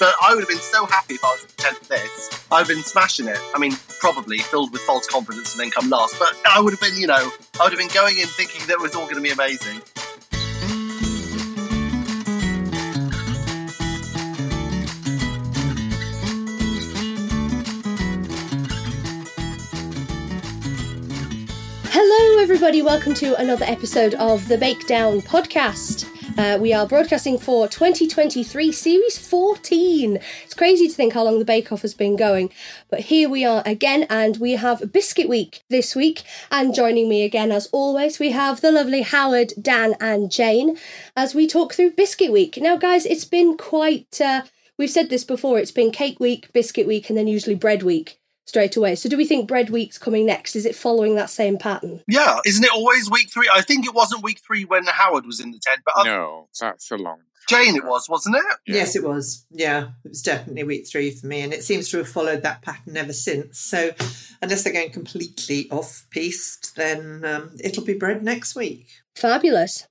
But I would have been so happy if I was 10th of this. I'd have been smashing it. I mean, probably filled with false confidence and then come last. But I would have been, you know, I would have been going in thinking that it was all going to be amazing. Hello, everybody. Welcome to another episode of the Bake Down podcast. Uh, we are broadcasting for 2023 Series 14. It's crazy to think how long the Bake Off has been going, but here we are again, and we have Biscuit Week this week. And joining me again, as always, we have the lovely Howard, Dan, and Jane as we talk through Biscuit Week. Now, guys, it's been quite. Uh, we've said this before. It's been Cake Week, Biscuit Week, and then usually Bread Week straight away. So, do we think Bread Week's coming next? Is it following that same pattern? Yeah, isn't it always week three? I think it wasn't week three when Howard was in the tent, but No, that's a long. Jane it was, wasn't it? Yes, it was. Yeah, it was definitely week three for me, and it seems to have followed that pattern ever since. So, unless they're going completely off piste, then um, it'll be bread next week. Fabulous.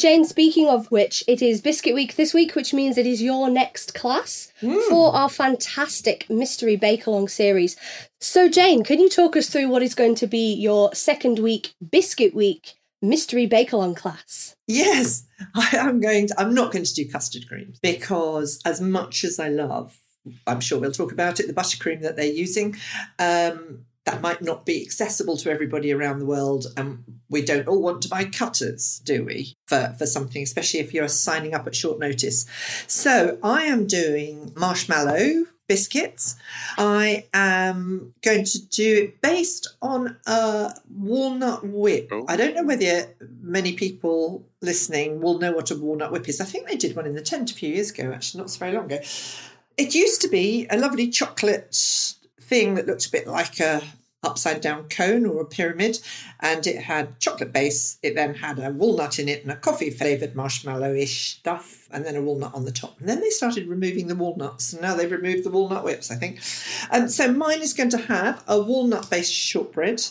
Jane, speaking of which, it is Biscuit Week this week, which means it is your next class for our fantastic Mystery Bake Along series. So, Jane, can you talk us through what is going to be your second week, Biscuit Week Mystery Bake Along class? Yes, I am going to. I'm not going to do custard cream because, as much as I love, I'm sure we'll talk about it, the buttercream that they're using. Um, that might not be accessible to everybody around the world, and we don't all want to buy cutters, do we? For for something, especially if you're signing up at short notice. So I am doing marshmallow biscuits. I am going to do it based on a walnut whip. Oh. I don't know whether many people listening will know what a walnut whip is. I think they did one in the tent a few years ago, actually, not so very long ago. It used to be a lovely chocolate thing that looked a bit like a upside down cone or a pyramid and it had chocolate base. It then had a walnut in it and a coffee flavored marshmallow-ish stuff and then a walnut on the top. And then they started removing the walnuts and now they've removed the walnut whips i think. And so mine is going to have a walnut based shortbread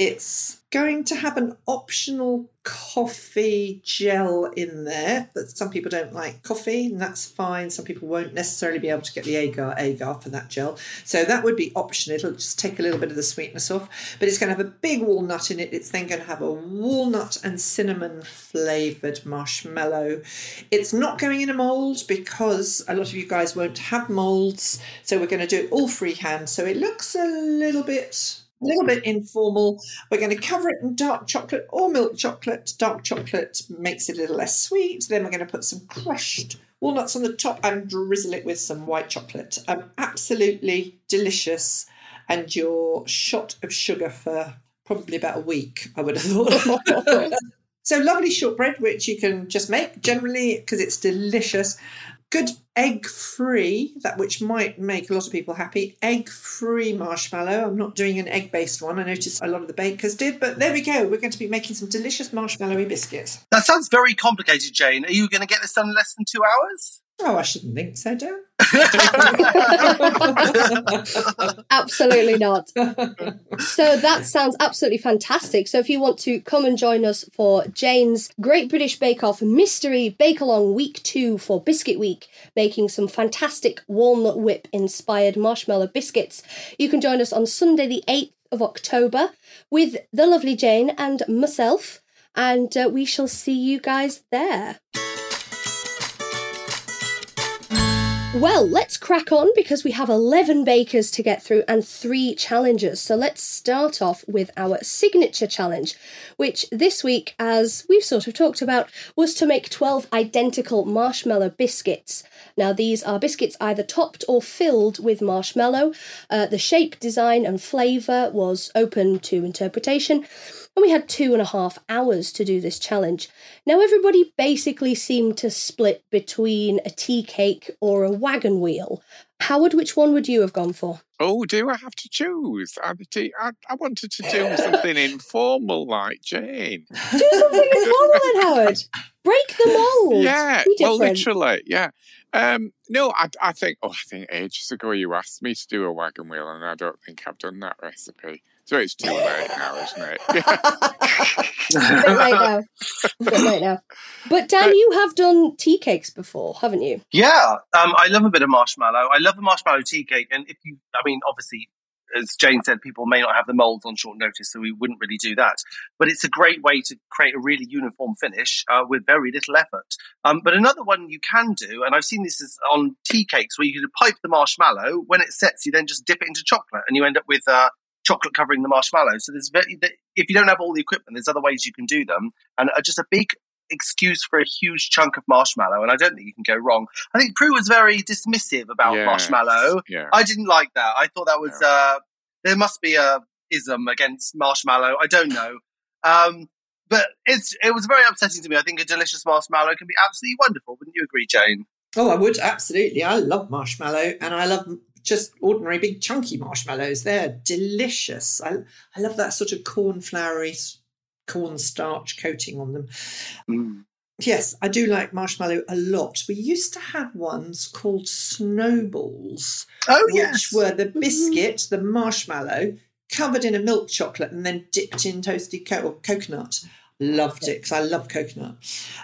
it's going to have an optional coffee gel in there, but some people don't like coffee, and that's fine. Some people won't necessarily be able to get the agar agar for that gel, so that would be optional. It'll just take a little bit of the sweetness off, but it's going to have a big walnut in it. It's then going to have a walnut and cinnamon flavored marshmallow. It's not going in a mold because a lot of you guys won't have molds, so we're going to do it all freehand. So it looks a little bit a little bit informal. We're going to cover it in dark chocolate or milk chocolate. Dark chocolate makes it a little less sweet. Then we're going to put some crushed walnuts on the top and drizzle it with some white chocolate. Um, absolutely delicious. And your shot of sugar for probably about a week, I would have thought. so lovely shortbread, which you can just make generally because it's delicious. Good egg free, that which might make a lot of people happy. Egg free marshmallow. I'm not doing an egg based one. I noticed a lot of the bakers did, but there we go. We're going to be making some delicious marshmallowy biscuits. That sounds very complicated, Jane. Are you going to get this done in less than two hours? Oh, I shouldn't think so, Dan. Absolutely not. So that sounds absolutely fantastic. So if you want to come and join us for Jane's Great British Bake Off Mystery Bake Along Week 2 for Biscuit Week, making some fantastic walnut whip inspired marshmallow biscuits, you can join us on Sunday the 8th of October with the lovely Jane and myself, and uh, we shall see you guys there. Well, let's crack on because we have 11 bakers to get through and three challenges. So let's start off with our signature challenge, which this week, as we've sort of talked about, was to make 12 identical marshmallow biscuits. Now, these are biscuits either topped or filled with marshmallow. Uh, the shape, design, and flavour was open to interpretation and we had two and a half hours to do this challenge. Now, everybody basically seemed to split between a tea cake or a wagon wheel. Howard, which one would you have gone for? Oh, do I have to choose? I, I, I wanted to do something informal like Jane. Do something informal then, Howard. Break the mold. Yeah, well, literally, yeah. Um, no, I, I think. Oh, I think ages ago you asked me to do a wagon wheel, and I don't think I've done that recipe. So it's too late now, isn't it? a now. A bit late now. But Dan, you have done tea cakes before, haven't you? Yeah, um, I love a bit of marshmallow. I love a marshmallow tea cake, and if you, I mean, obviously, as Jane said, people may not have the molds on short notice, so we wouldn't really do that. But it's a great way to create a really uniform finish uh, with very little effort. Um, but another one you can do, and I've seen this is on tea cakes, where you can pipe the marshmallow. When it sets, you then just dip it into chocolate, and you end up with uh, chocolate covering the marshmallow. So there's very, if you don't have all the equipment, there's other ways you can do them, and uh, just a big excuse for a huge chunk of marshmallow, and I don't think you can go wrong. I think Prue was very dismissive about Yes, marshmallow. yeah. I didn't like that. I thought that was uh, there must be a ism against marshmallow. I don't know. Um, but it's it was very upsetting to me. I think a delicious marshmallow can be absolutely wonderful. Wouldn't you agree, Jane? Oh, I would absolutely. I love marshmallow, and I love just ordinary big chunky marshmallows. They're delicious. I I love that sort of corn floury cornstarch coating on them. Mm. Yes, I do like marshmallow a lot. We used to have ones called snowballs, Oh which yes. were the biscuit, the marshmallow, covered in a milk chocolate and then dipped in toasted co- coconut. Loved it because I love coconut.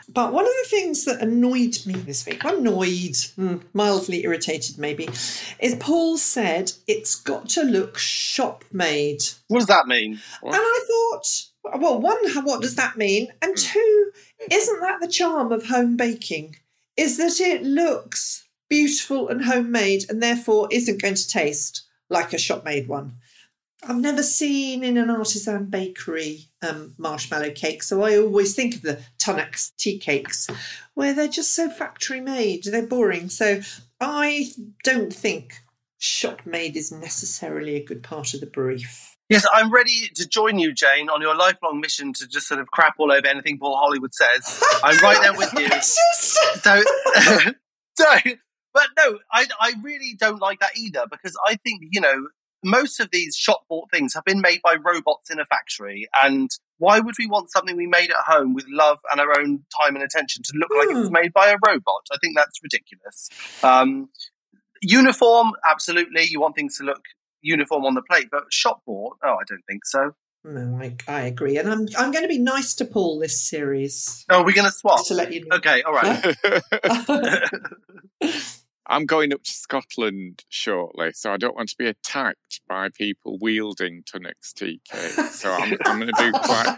But one of the things that annoyed me this week, annoyed, hmm, mildly irritated maybe, is Paul said it's got to look shop made. What does that mean? And I thought, well, one, what does that mean? And two, isn't that the charm of home baking? Is that it looks beautiful and homemade and therefore isn't going to taste like a shop made one. I've never seen in an artisan bakery um, marshmallow cake, so I always think of the Tunnocks tea cakes, where they're just so factory made. They're boring. So I don't think shop made is necessarily a good part of the brief. Yes, I'm ready to join you, Jane, on your lifelong mission to just sort of crap all over anything Paul Hollywood says. I'm right there with you. So, so, but no, I, I really don't like that either because I think, you know, most of these shop bought things have been made by robots in a factory. And why would we want something we made at home with love and our own time and attention to look like it was Hmm. made by a robot? I think that's ridiculous. Um, uniform, absolutely. You want things to look uniform on the plate, but shop bought, oh, I don't think so. No, I, I agree. And I'm I'm going to be nice to Paul this series. Oh, we're going to swap. Just to let you know. Okay, all right. I'm going up to Scotland shortly, so I don't want to be attacked by people wielding Tunnocks tea cakes. So I'm, I'm going to do quite.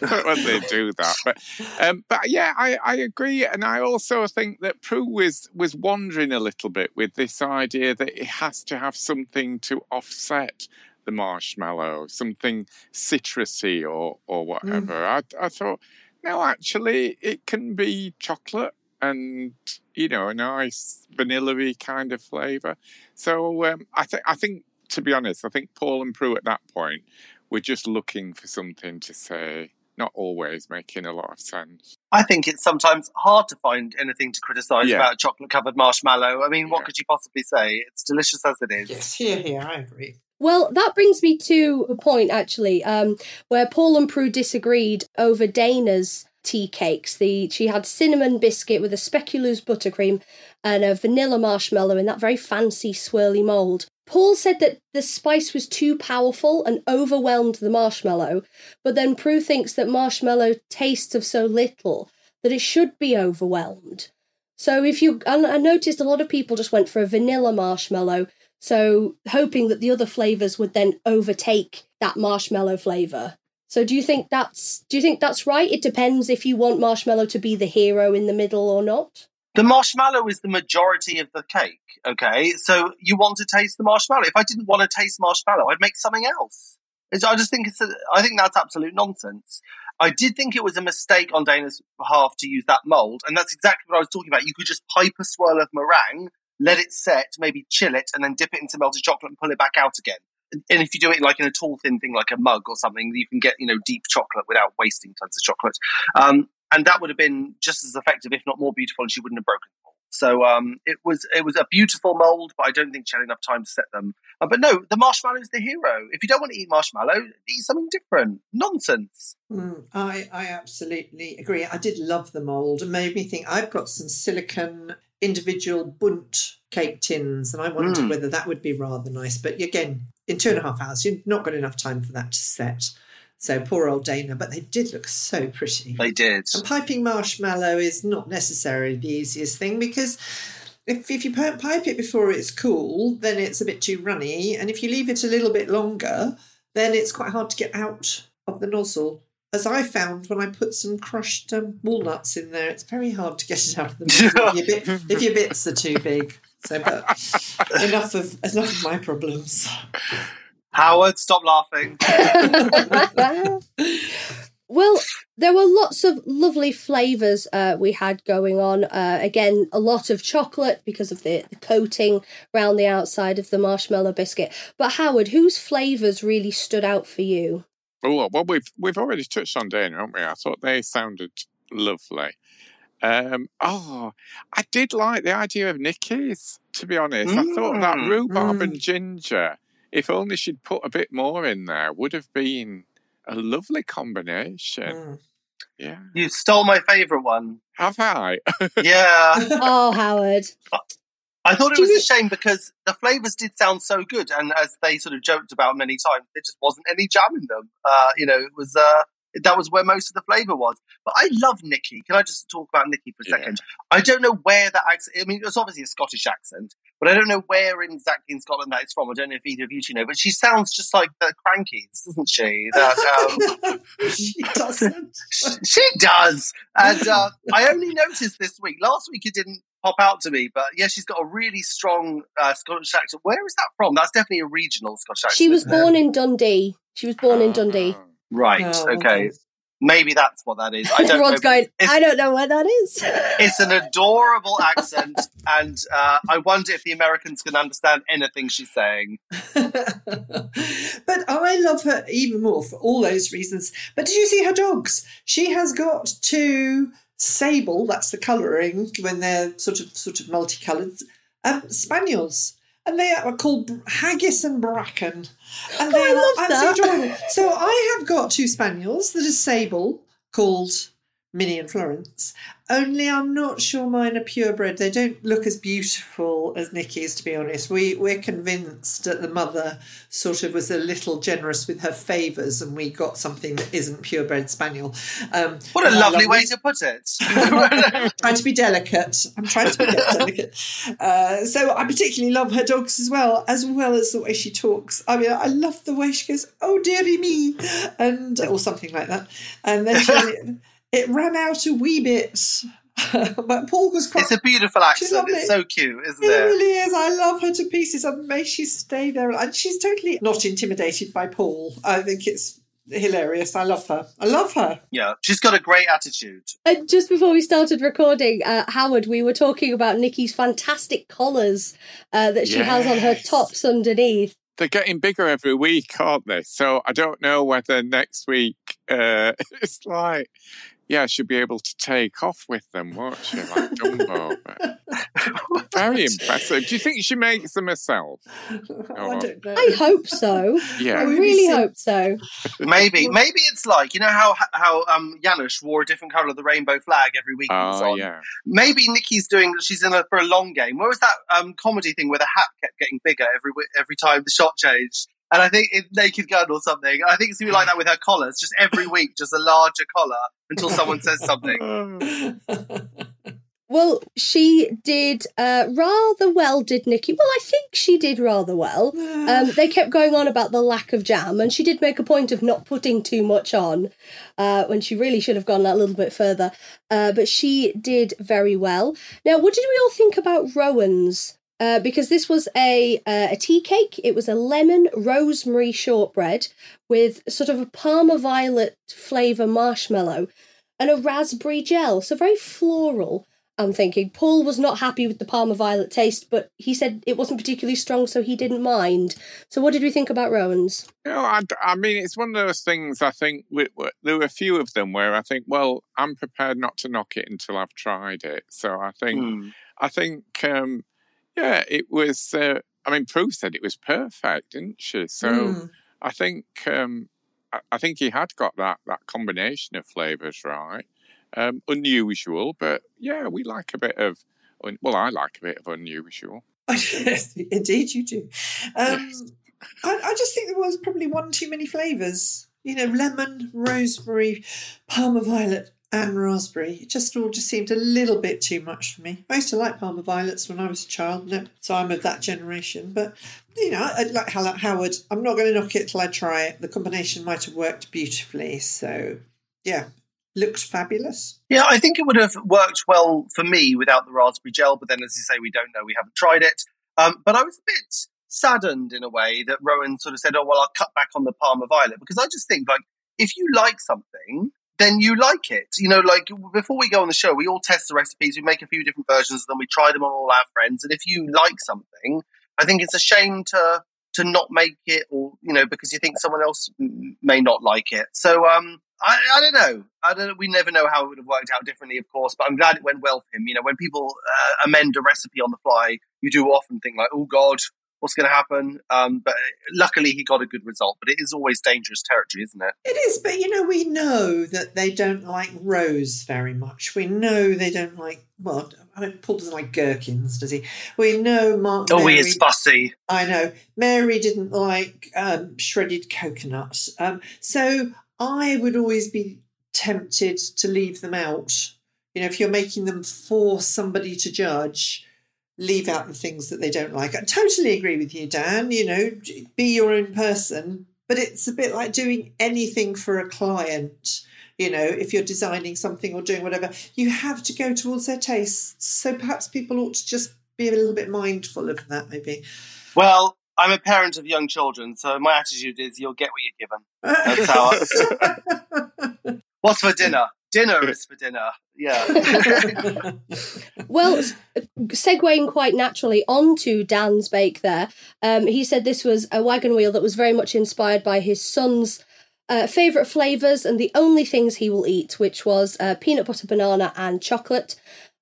when they do that, but um, but yeah, I, I agree, and I also think that Prue was was wandering a little bit with this idea that it has to have something to offset the marshmallow, something citrusy or or whatever. I I thought no, actually, it can be chocolate and you know a nice vanilla-y kind of flavour. So um, I think I think to be honest, I think Paul and Prue at that point were just looking for something to say not always making a lot of sense. I think it's sometimes hard to find anything to criticise Yeah. about a chocolate covered marshmallow. I mean, what Yeah. could you possibly say? It's delicious as it is. Yes, here, here, I agree. Well, that brings me to a point actually, um, where Paul and Prue disagreed over Dana's tea cakes. The she had cinnamon biscuit with a speculoos buttercream and a vanilla marshmallow in that very fancy swirly mold. Paul said that the spice was too powerful and overwhelmed the marshmallow, but then Prue thinks that marshmallow tastes of so little that it should be overwhelmed. So if you, and I noticed a lot of people just went for a vanilla marshmallow, so hoping that the other flavors would then overtake that marshmallow flavor. So do you think that's do you think that's right? It depends if you want marshmallow to be the hero in the middle or not. The marshmallow is the majority of the cake, okay? So you want to taste the marshmallow. If I didn't want to taste marshmallow, I'd make something else. It's, I just think it's a, I think that's absolute nonsense. I did think it was a mistake on Dana's behalf to use that mold, and that's exactly what I was talking about. You could just pipe a swirl of meringue, let it set, maybe chill it, and then dip it into melted chocolate and pull it back out again. And- if you do it like in a tall, thin thing, like a mug or something, you can get you know deep chocolate without wasting tons of chocolate. Um, and that would have been just as effective, if not more beautiful, and she wouldn't have broken the mold. So um, it was it was a beautiful mold, but I don't think she had enough time to set them. Uh, but no, the marshmallow is the hero. If you don't want to eat marshmallow, eat something different. Nonsense. Mm, I, I absolutely agree. I did love the mould and made me think I've got some silicon individual bundt cake tins and I wondered Mm. whether that would be rather nice. But again, in two and a half hours, you've not got enough time for that to set. So poor old Dana, but they did look so pretty. They did. And piping marshmallow is not necessarily the easiest thing because if, if you pipe it before it's cool, then it's a bit too runny. And if you leave it a little bit longer, then it's quite hard to get out of the nozzle. As I found when I put some crushed um, walnuts in there, it's very hard to get it out of the nozzle if, your bit, if your bits are too big. So, but enough of enough of my problems. Howard, stop laughing. well, there were lots of lovely flavours uh, we had going on. Uh, again, a lot of chocolate because of the, the coating around the outside of the marshmallow biscuit. But Howard, whose flavours really stood out for you? Oh well, we've we've already touched on Dana, haven't we? I thought they sounded lovely. Um, oh, I did like the idea of Nikki's. To be honest, I thought that Mm. rhubarb Mm. and ginger. If only she'd put a bit more in there, would have been a lovely combination. Mm. Yeah, You stole my favourite one. have I? Yeah. Oh, Howard. I thought it was a shame because the flavours did sound so good, and as they sort of joked about many times, there just wasn't any jam in them. Uh, you know, it was uh, that was where most of the flavour was. But I love Nikki. Can I just talk about Nikki for a Yeah. second? I don't know where that accent. I mean, it's obviously a Scottish accent, but I don't know where in exactly in Scotland that is from. I don't know if either of you two know, but she sounds just like the Krankies, doesn't she? That, um, she doesn't. she does. And uh, I only noticed this week. Last week it didn't pop out to me, but yeah, she's got a really strong uh, Scottish accent. Where is that from? That's definitely a regional Scottish accent. She was isn't it? born in Dundee. She was born in Dundee. Oh. Right. Oh, okay. Maybe that's what that is. I don't Everyone's know. going, It's, I don't know where that is. it's an adorable accent, and uh, I wonder if the Americans can understand anything she's saying. but I love her even more for all those reasons. But did you see her dogs? She has got two sable, that's the colouring when they're sort of sort of multicoloured, um, spaniels. And they are called Haggis and Bracken. And they Oh, are love absolutely adorable. So I have got two spaniels that are sable called Minnie and Florence. Only I'm not sure mine are purebred. They don't look as beautiful as Nikki's, to be honest. We we're convinced that the mother sort of was a little generous with her favours, and we got something that isn't purebred spaniel. Um, What a lovely love way to put it. trying to be delicate. I'm trying to be delicate. Uh, so I particularly love her dogs as well, as well as the way she talks. I mean, I love the way she goes, "Oh dearie me," and or something like that. And then she, it ran out a wee bit, but Paul was quite. it's a beautiful She's accent. lovely. It's so cute, isn't it it? really is. I love her to pieces, and may she stay there. And she's totally not intimidated by Paul. I think it's hilarious. I love her. I love her. Yeah, she's got a great attitude. And just before we started recording, uh, Howard, we were talking about Nikki's fantastic collars uh, that she has on her tops underneath. They're getting bigger every week, aren't they? So I don't know whether next week uh, it's like, yeah, she'll be able to take off with them, won't she? Like Dumbo. Very impressive. Do you think she makes them herself? I don't know. I hope so. Yeah. I really hope so. Maybe, maybe it's like you know how how um Janusz wore a different colour of the rainbow flag every week. he was Oh, on? yeah. Maybe Nikki's doing. She's in a, for a long game. What was that um comedy thing where the hat kept getting bigger every every time the shot changed? And I think it, Naked Gun or something. I think it's gonna be like that with her collars. Just every week, just a larger collar until someone says something. Well, she did uh, rather well, did Nikki? Well, I think she did rather well. Um, they kept going on about the lack of jam, and she did make a point of not putting too much on uh, when she really should have gone a little bit further. Uh, but she did very well. Now, what did we all think about Rowan's? Uh, because this was a uh, a tea cake. It was a lemon rosemary shortbread with sort of a Parma violet flavour marshmallow and a raspberry gel. So very floral. I'm thinking Paul was not happy with the Parma violet taste, but he said it wasn't particularly strong, so he didn't mind. So what did we think about Rowan's? You know, I, I mean, it's one of those things. I think we, we- there were a few of them where I think, well, I'm prepared not to knock it until I've tried it. So I think, Hmm. I think, um, yeah, it was. Uh, I mean, Prue said it was perfect, didn't she? So Mm. I think, um, I, I think he had got that that combination of flavors right. Um, unusual, but yeah, we like a bit of. un- Well, I like a bit of unusual. Yes, Indeed, you do. Um, I, I just think there was probably one too many flavours. You know, lemon, rosemary, Parma violet, and raspberry. It just all just seemed a little bit too much for me. I used to like Parma violets when I was a child, so I'm of that generation. But you know, I, like Howard, I'm not going to knock it till I try it. The combination might have worked beautifully. So yeah, looks fabulous. Yeah, I think it would have worked well for me without the raspberry gel, but then as you say, we don't know, we haven't tried it. Um, but I was a bit saddened in a way that Rowan sort of said, oh, well, I'll cut back on the Parma Violet, because I just think, like, if you like something, then you like it. You know, like, before we go on the show, we all test the recipes, we make a few different versions, and then we try them on all our friends, and if you like something, I think it's a shame to to not make it, or you know, because you think someone else may not like it. So, um, I, I don't know. I don't. We never know how it would have worked out differently, of course. But I'm glad it went well for him. You know, when people uh, amend a recipe on the fly, you do often think like, "Oh God, what's going to happen?" Um, but luckily, he got a good result. But it is always dangerous territory, isn't it? It is, but you know, we know that they don't like rose very much. We know they don't like, well, I mean, Paul doesn't like gherkins, does he? We know Mark. Oh, Mary, he is fussy. I know. Mary didn't like um, shredded coconuts. Um, so I would always be tempted to leave them out. You know, if you're making them for somebody to judge, leave out the things that they don't like. I totally agree with you, Dan. You know, be your own person, but it's a bit like doing anything for a client. You know, if you're designing something or doing whatever, you have to go towards their tastes. So perhaps people ought to just be a little bit mindful of that, maybe. Well, I'm a parent of young children, so my attitude is you'll get what you're given. That's how. I- What's for dinner? Dinner is for dinner. Yeah. Well, segueing quite naturally onto Dan's bake there, um, he said this was a wagon wheel that was very much inspired by his son's uh, favourite flavours and the only things he will eat, which was uh, peanut butter, banana, and chocolate.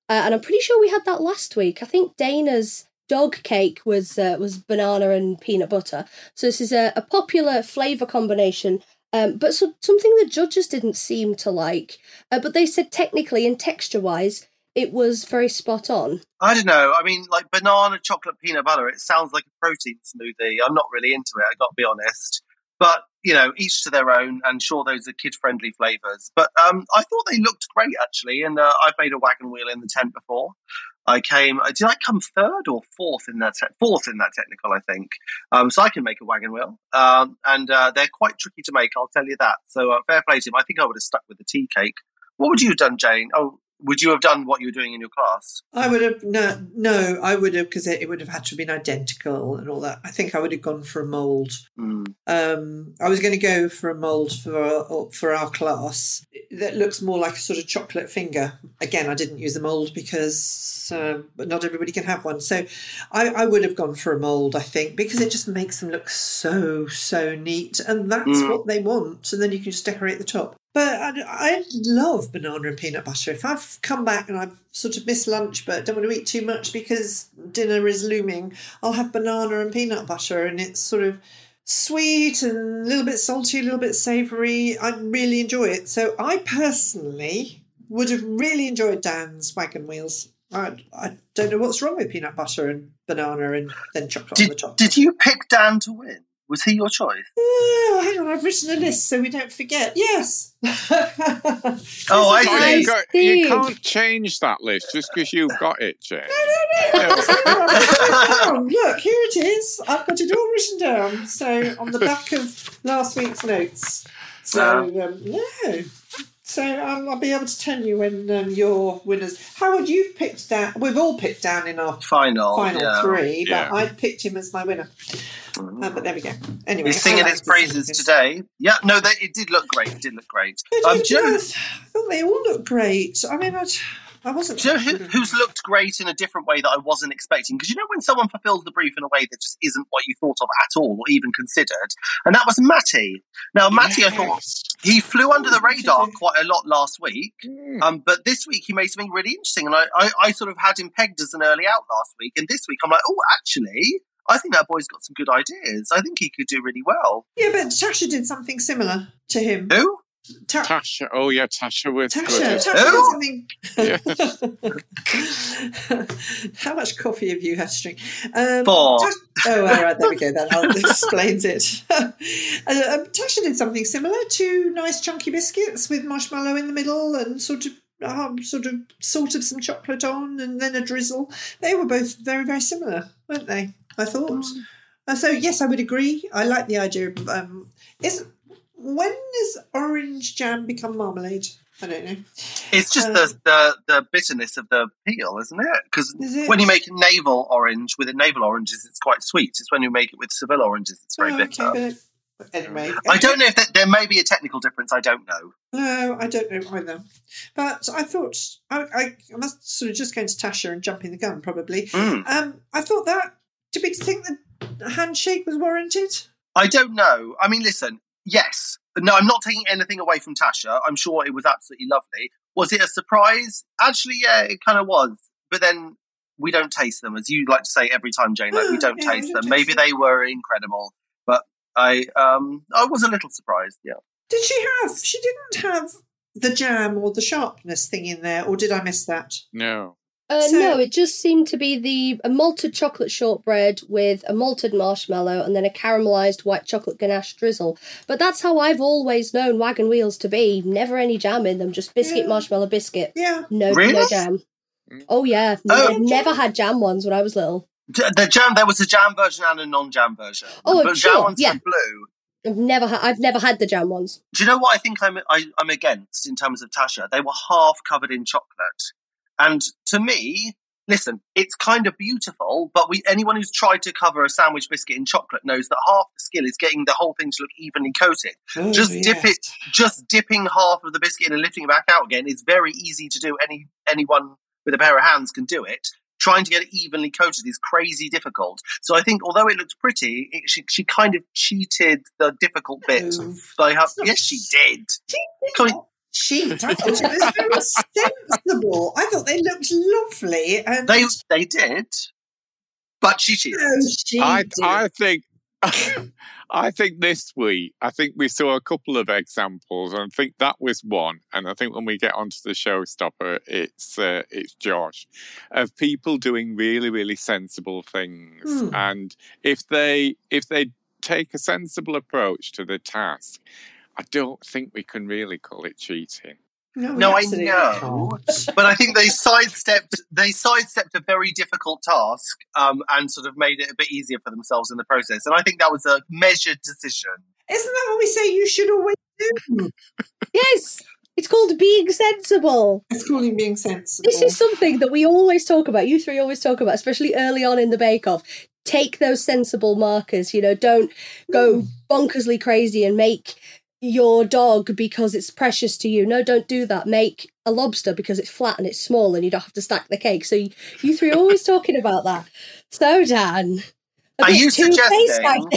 Uh, and I'm pretty sure we had that last week. I think Dana's dog cake was uh, was banana and peanut butter. So this is a, a popular flavour combination, um, but so, something the judges didn't seem to like. Uh, but they said technically and texture wise, it was very spot on. I don't know. I mean, like banana, chocolate, peanut butter. It sounds like a protein smoothie. I'm not really into it. I got to be honest. But you know, each to their own. And sure, those are kid-friendly flavors. But um, I thought they looked great actually. And uh, I've made a wagon wheel in the tent before. I came. uh, Did I come third or fourth in that? Te- fourth in that technical, I think. Um, so I can make a wagon wheel, um, and uh, they're quite tricky to make. I'll tell you that. So uh, fair play to him. I think I would have stuck with the tea cake. What would you have done, Jane? Oh, would you have done what you were doing in your class? I would have no, no. I would have because it, it would have had to have been identical and all that. I think I would have gone for a mold. Mm. Um, I was going to go for a mold for our, for our class. that looks more like a sort of chocolate finger. Again, I didn't use a mould because but not everybody can have one. So I, I would have gone for a mould, I think, because it just makes them look so, so neat. And that's Mm. what they want. And then you can just decorate the top. But I, I love banana and peanut butter. If I've come back and I've sort of missed lunch but don't want to eat too much because dinner is looming, I'll have banana and peanut butter. And it's sort of sweet and a little bit salty, a little bit savoury. I really enjoy it. So I personally would have really enjoyed Dan's wagon wheels. I, I don't know what's wrong with peanut butter and banana and then chocolate on the top. did you pick Dan to win? Was he your choice? Oh, hang on, I've written a list so we don't forget. Yes. Oh, I Oh, see. you, got, you can't change that list just because you've got it, Jane. Oh, look, here it is. I've got it all written down. So on the back of last week's notes. So um, no. So um, I'll be able to tell you when um, your winners. Howard, you've picked Dan. We've all picked Dan in our Final. final yeah. three, Yeah. but I picked him as my winner. Uh, but there we go. Anyway, He's singing I his praises today. Yeah, no, they, it did look great. It did look great. It Um, did, do you know, yes. I thought they all looked great. I mean, I, I wasn't. do you know who, who's looked great in a different way that I wasn't expecting? Because you know when someone fulfills the brief in a way that just isn't what you thought of at all or even considered? And that was Matty. Now, Matty, I thought he flew under the radar quite a lot last week. Um, but this week he made something really interesting, and I, I, I sort of had him pegged as an early out last week, and this week I'm like, oh, actually, I think that boy's got some good ideas. I think he could do really well. Yeah, but Tasha did something similar to him. Who? Ta- Tasha, oh yeah, Tasha was Tasha, good. Tasha did Who? something. How much coffee have you had to drink? Um, Four. Tash- oh, all right, there we go. That explains it. uh, um, Tasha did something similar to nice chunky biscuits with marshmallow in the middle and sort of. Um, sort of, sort of some chocolate on, and then a drizzle. They were both very, very similar, weren't they? I thought. Uh, so yes, I would agree. I like the idea of um, is when does orange jam become marmalade? I don't know. It's just Um, the, the the bitterness of the peel, isn't it? Because Is when you make navel orange with a navel oranges, it's quite sweet. It's when you make it with Seville oranges, it's very Oh, bitter. okay, anyway, I don't know if that, there may be a technical difference. I don't know. No, I don't know either. But I thought I, I, I must sort of just go to Tasha and jumping the gun, probably. Mm. Um, I thought that to be to think a handshake was warranted. I don't know. I mean, listen. Yes. No, I'm not taking anything away from Tasha. I'm sure it was absolutely lovely. Was it a surprise? Actually, yeah, it kind of was. But then we don't taste them, as you like to say every time, Jane. Like we don't yeah, taste them. Maybe they were incredible, but I um I was a little surprised. Yeah. Did she have? She didn't have the jam or the sharpness thing in there, or did I miss that? No. Uh, So- no, it just seemed to be the a malted chocolate shortbread with a malted marshmallow and then a caramelized white chocolate ganache drizzle. But that's how I've always known wagon wheels to be. Never any jam in them, just biscuit, Yeah. marshmallow, biscuit. Yeah. No, no Really? jam. Oh yeah, Oh. I've never had jam ones when I was little. The jam, there was a jam version and a non-jam version. Oh, but sure, jam ones yeah. blue. I've never had. I've never had the jam ones. Do you know what I think I'm I, I'm against in terms of Tasha? They were half covered in chocolate, and to me, listen, it's kind of beautiful. But we anyone who's tried to cover a sandwich biscuit in chocolate knows that half the skill is getting the whole thing to look evenly coated. Oh, Just dip yes. it, just dipping half of the biscuit in and lifting it back out again is very easy to do. Any anyone with a pair of hands can do it. Trying to get it evenly coated is crazy difficult. So I think, although it looks pretty, it, she she kind of cheated the difficult bit No. by her. Yes, she did. She did on. not cheat. I thought it was very sensible. I thought they looked lovely, and They they did, but she cheated. no, she I did. I think I think this week I think we saw a couple of examples, and I think that was one. And I think when we get onto the showstopper, it's uh, it's Josh of people doing really really sensible things, Hmm. and if they if they take a sensible approach to the task. I don't think we can really call it cheating. no, No, I absolutely know. can't. But I think they sidestepped they sidestepped a very difficult task um, and sort of made it a bit easier for themselves in the process. And I think that was a measured decision. Isn't that what we say you should always do? Yes, it's called being sensible. It's calling being sensible. This is something that we always talk about. You three always talk about, especially early on in the Bake Off. Take those sensible markers. You know, don't go bonkersly crazy and make your dog because it's precious to you. No, don't do that. Make a lobster because it's flat and it's small and you don't have to stack the cake. So you, you three are always talking about that. So, Dan. Are you two-faced, I suggesting-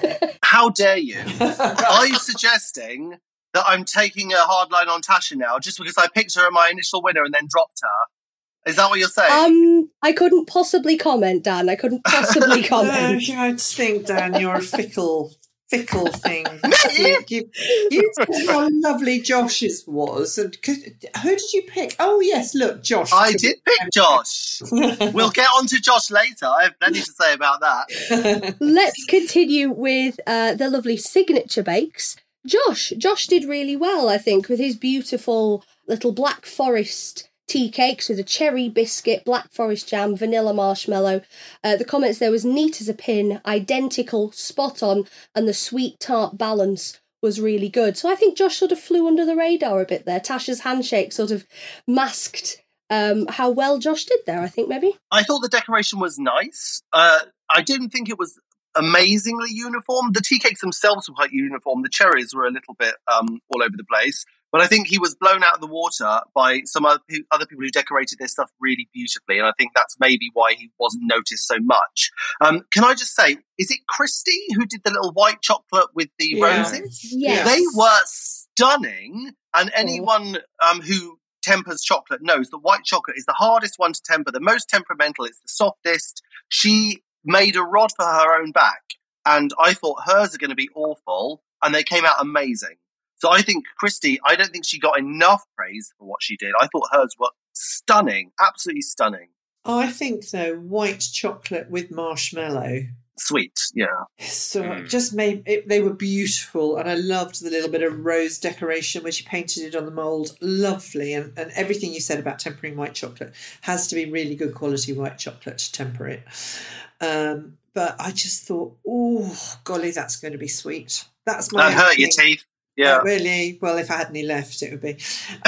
think. How dare you? Are you suggesting that I'm taking a hard line on Tasha now just because I picked her as my initial winner and then dropped her? Is that what you're saying? um, I couldn't possibly comment, Dan. I couldn't possibly comment. I just think, Dan, you're a fickle, fickle thing. you, you, you said how lovely Josh's was, and who did you pick? Oh yes, look, Josh. I did pick Josh. we'll get on to Josh later. I have plenty to say about that. Let's continue with uh, the lovely signature bakes. Josh, Josh did really well, I think, with his beautiful little black forest tea cakes with a cherry biscuit, black forest jam, vanilla marshmallow. Uh, the comments there was neat as a pin, identical, spot on, and the sweet tart balance was really good. So I think Josh sort of flew under the radar a bit there. Tasha's handshake sort of masked um, how well Josh did there, I think, maybe. I thought the decoration was nice. Uh, I didn't think it was amazingly uniform. The tea cakes themselves were quite uniform. The cherries were a little bit um, all over the place. But I think he was blown out of the water by some other, other people who decorated their stuff really beautifully. And I think that's maybe why he wasn't noticed so much. Um, can I just say, is it Christy who did the little white chocolate with the Yeah. roses? Yes. They were stunning. And anyone um, who tempers chocolate knows that white chocolate is the hardest one to temper, the most temperamental, it's the softest. She made a rod for her own back. And I thought hers are going to be awful. And they came out amazing. So I think Christy, I don't think she got enough praise for what she did. I thought hers were stunning, absolutely stunning. I think though, white chocolate with marshmallow. Sweet, yeah. So Mm. just made it, they were beautiful, and I loved the little bit of rose decoration when she painted it on the mold. Lovely, and, and everything you said about tempering white chocolate has to be really good quality white chocolate to temper it. Um, but I just thought, oh golly, that's going to be sweet. That's my That hurt your teeth. Yeah. Uh, really? Well, if I had any left, it would be.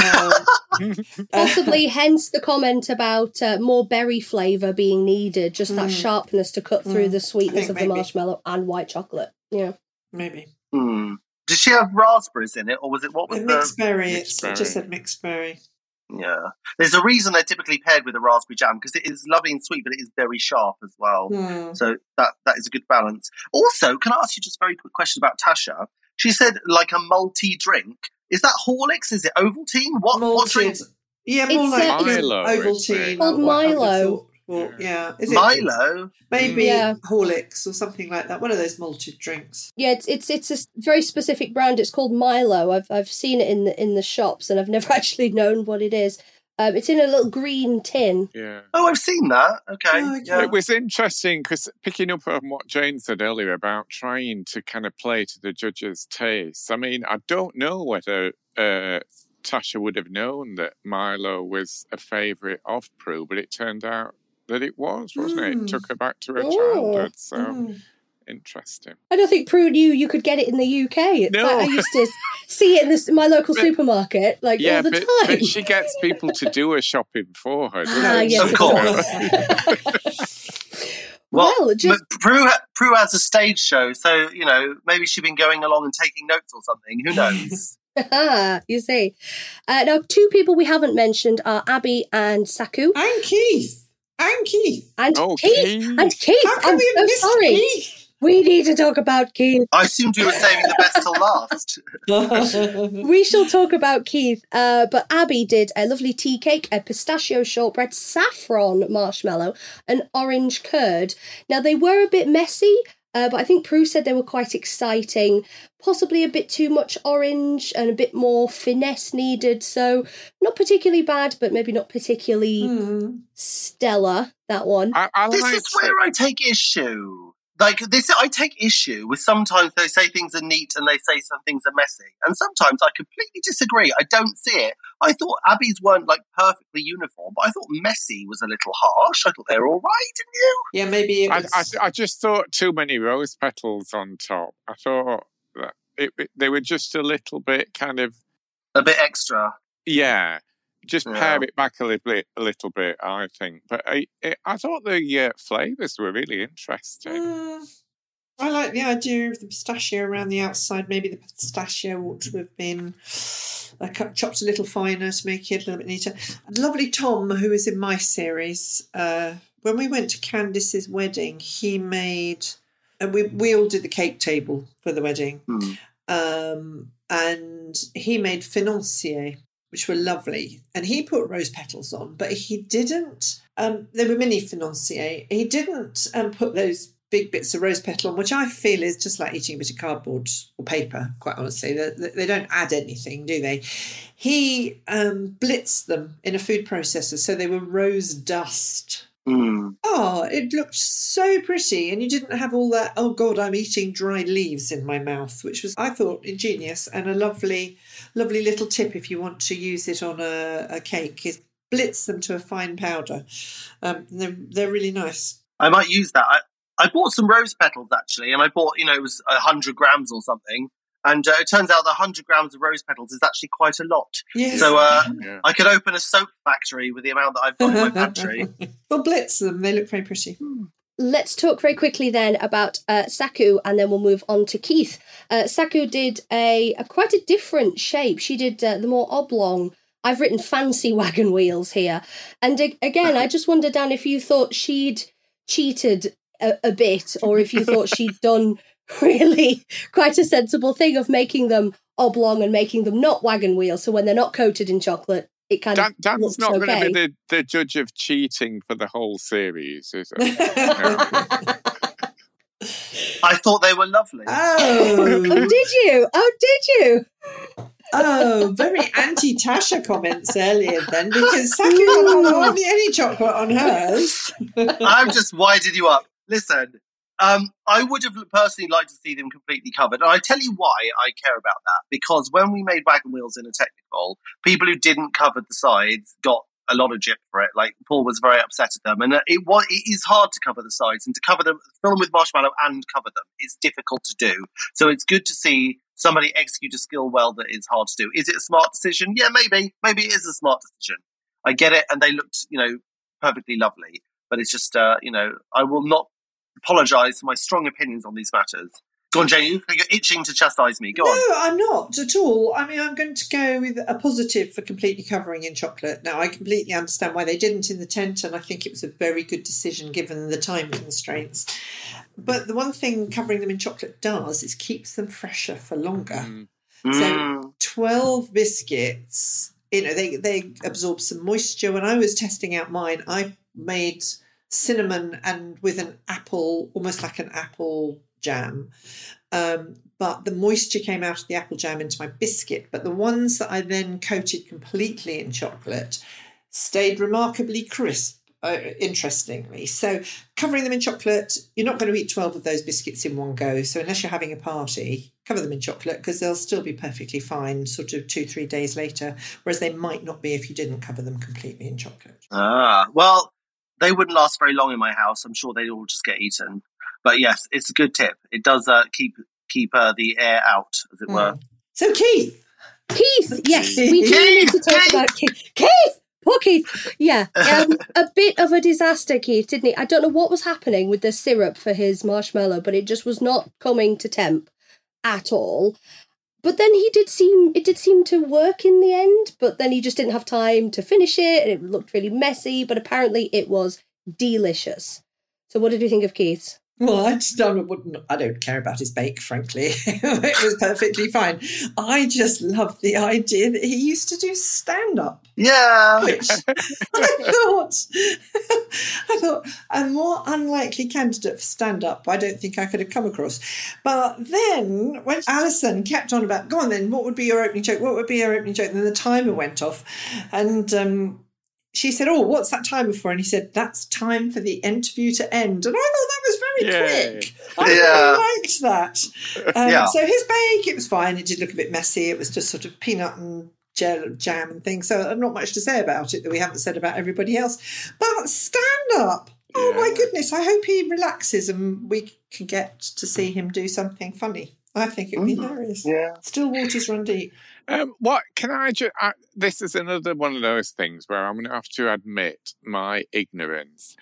Um, Possibly, hence the comment about uh, more berry flavour being needed, just that Mm. sharpness to cut through Mm. the sweetness think of the marshmallow and white chocolate. Yeah. maybe Hmm. Did she have raspberries in it, or was it what was the mixed berry. mixed It's, it just berry. said mixed berry. Yeah. There's a reason they're typically paired with a raspberry jam because it is lovely and sweet, but it is very sharp as well. Hmm. So that that is a good balance. Also, can I ask you just a very quick question about Tasha? She said like a multi drink. Is that Horlicks? Is it Ovaltine? What what drink? Malted. Yeah, more It's, like it's- Milo, Ovaltine. isn't? Called or what I would have Milo. thought. Well, yeah, is it Milo. Maybe Yeah. Horlicks or something like that. One of those malted drinks. Yeah, it's it's it's a s- very specific brand. It's called Milo. I've I've seen it in the in the shops, and I've never actually known what it is. Um, it's in a little green tin. Yeah. Oh, I've seen that. Okay. Oh. Yeah. It was interesting because picking up on what Jane said earlier about trying to kind of play to the judges' tastes. I mean, I don't know whether uh, Tasha would have known that Milo was a favourite of Prue, but it turned out that it was, wasn't it? Mm. It took her back to her Oh. childhood. So Mm. Interesting. I don't think Prue knew you could get it in the UK. It's No. like I used to see it in this, my local But- supermarket like yeah, all the but, time. but she gets people to do her shopping for her. doesn't Ah, yes, Of of course. Well, Well, just Prue, Prue has a stage show, so you know maybe she's been going along and taking notes or something. Who knows? you see. Uh, now, two people we haven't mentioned are Abby and Saku. And Keith. And Keith. And Oh, Keith. Keith. And Keith. How can I'm we so missed sorry. Keith? We need to talk about Keith. I assumed you were saving the best till last. We shall talk about Keith. Uh, but Abby did a lovely tea cake, a pistachio shortbread, saffron marshmallow, and orange curd. Now, they were a bit messy, uh, but I think Prue said they were quite exciting. Possibly a bit too much orange and a bit more finesse needed. So, not particularly bad, but maybe not particularly Hmm. stellar, that one. I, I this liked is where I take issue. Like this, I take issue with sometimes they say things are neat and they say some things are messy, and sometimes I completely disagree. I don't see it. I thought Abby's weren't like perfectly uniform, but I thought messy was a little harsh. I thought they were all right, didn't you? yeah, maybe it I. I, I just thought too many rose petals on top. I thought that it, it- they were just a little bit kind of A bit extra. yeah. Just Yeah. pare it back a little bit, a little bit. I think, but I, it, I thought the uh, flavors were really interesting. Hmm. I like the idea of the pistachio around the outside. Maybe the pistachio ought to have been uh, chopped a little finer to make it a little bit neater. Lovely Tom, who is in my series, uh, when we went to Candice's wedding, he made, and we, we all did the cake table for the wedding. Hmm. Um, and he made financier, which were lovely. And he put rose petals on, but he didn't. Um, they were mini financier. He didn't um, put those big bits of rose petal on, which I feel is just like eating a bit of cardboard or paper. Quite honestly, they, they don't add anything, do they? He um, blitzed them in a food processor, so they were rose dust. Mm. Oh, it looked so pretty, and you didn't have all that. Oh God, I'm eating dried leaves in my mouth, which was I thought ingenious and a lovely, lovely little tip if you want to use it on a, a cake is blitz them to a fine powder. Um, they're they're really nice. I might use that. I, I bought some rose petals actually, and I bought you know it was a hundred grams or something. And uh, it turns out that 100 grams of rose petals is actually quite a lot. Yes. So uh, Yeah. I could open a soap factory with the amount that I've got in my pantry. well, blitz them. They look very pretty. Let's talk very quickly then about uh, Saku, and then we'll move on to Keith. Uh, Saku did a, a quite a different shape. She did uh, the more oblong. I've written fancy wagon wheels here, and a- again, I just wonder, Dan, if you thought she'd cheated a, a bit, or if you thought she'd done really quite a sensible thing of making them oblong and making them not wagon wheels. So when they're not coated in chocolate, it kind Dan, of Dan's not okay. going to be the, the judge of cheating for the whole series, is it? I thought they were lovely. Oh, oh, did you? Oh, did you? oh, very anti Tasha comments earlier then, because Saku had hardly any chocolate on hers. I'm just winding you up. Listen, um, I would have personally liked to see them completely covered. And I tell you why I care about that. Because when we made Wagon Wheels in a technical, people who didn't cover the sides got a lot of jip for it. Like Paul was very upset at them, and uh, it was it is hard to cover the sides and to cover them, fill them with marshmallow and cover them. It's difficult to do. So it's good to see somebody execute a skill well that is hard to do. Is it a smart decision? Yeah, maybe. Maybe it is a smart decision. I get it, and they looked, you know, perfectly lovely. But it's just, uh, you know, I will not apologise for my strong opinions on these matters. Go on, Jane. You're itching to chastise me. Go on. No, I'm not at all. I mean, I'm going to go with a positive for completely covering in chocolate. Now, I completely understand why they didn't in the tent, and I think it was a very good decision given the time constraints. But the one thing covering them in chocolate does is keeps them fresher for longer. Mm. So 12 biscuits, you know, they, they absorb some moisture. When I was testing out mine, I made cinnamon and with an apple, almost like an apple jam. Um, but the moisture came out of the apple jam into my biscuit. But the ones that I then coated completely in chocolate stayed remarkably crisp. Uh, interestingly, so covering them in chocolate, you're not going to eat 12 of those biscuits in one go. So, unless you're having a party, cover them in chocolate because they'll still be perfectly fine sort of two, three days later, whereas they might not be if you didn't cover them completely in chocolate. Ah, well, they wouldn't last very long in my house. I'm sure they'd all just get eaten. But yes, it's a good tip. It does uh, keep keep uh, the air out, as it were. So, Keith, Keith, yes, we do need to talk Keith! about Keith. Keith! Poor Keith. Yeah, um, a bit of a disaster, Keith, didn't he? I don't know what was happening with the syrup for his marshmallow, but it just was not coming to temp at all. But then he did seem it did seem to work in the end, but then he just didn't have time to finish it, and it looked really messy. But apparently, it was delicious. So, what did you think of Keith's? Well, I just don't, wouldn't, I don't care about his bake, frankly. it was perfectly fine. I just love the idea that he used to do stand up, Yeah. which I thought, I thought a more unlikely candidate for stand up. I don't think I could have come across. But then when Alison kept on about, go on then, what would be your opening joke? What would be your opening joke? And then the timer went off, and um, she said, "Oh, what's that timer for?" And he said, "That's time for the interview to end." And I thought that was very Yay. quick. I Yeah. really liked that. Um, Yeah. So his bake, it was fine. It did look a bit messy. It was just sort of peanut and gel, jam and things. So uh, not much to say about it that we haven't said about everybody else. But stand up. Oh my goodness! I hope he relaxes and we can get to see him do something funny. I think it would be hilarious. Yeah. Still waters run deep. Um, what can I just? I, this is another one of those things where I'm going to have to admit my ignorance.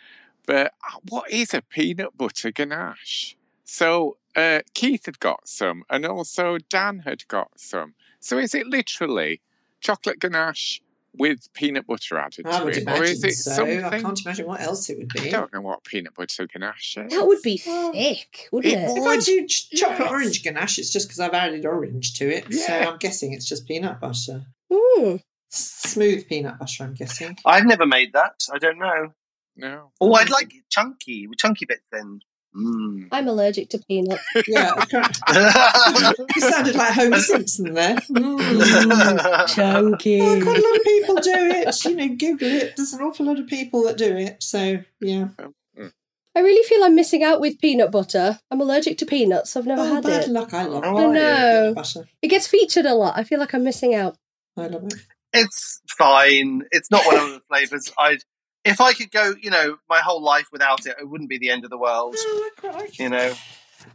But uh, what is a peanut butter ganache? So uh, Keith had got some, and also Dan had got some. So is it literally chocolate ganache with peanut butter added I to would it, imagine or is it so. something? I can't imagine what else it would be. I don't know what peanut butter ganache is. That would be thick, wouldn't it it? If I do ch- chocolate Yes. orange ganache, it's just because I've added orange to it. So I'm guessing it's just peanut butter. Mm. S- Smooth peanut butter, I'm guessing. I've never made that. I don't know. No. Oh, I'd like chunky with chunky bits in. Mm. I'm allergic to peanuts. Yeah, you sounded like Homer Simpson there. Mm. Chunky. Oh, quite a lot of people do it. You know, Google it. There's an awful lot of people that do it. So, yeah. I really feel I'm missing out with peanut butter. I'm allergic to peanuts. I've never Oh, had bad it. luck. I love Oh, I know. butter. It gets featured a lot. I feel like I'm missing out. I love it. it's fine. It's not one of the flavors. I'd if I could go, you know, my whole life without it, it wouldn't be the end of the world. No, I quite like. You know.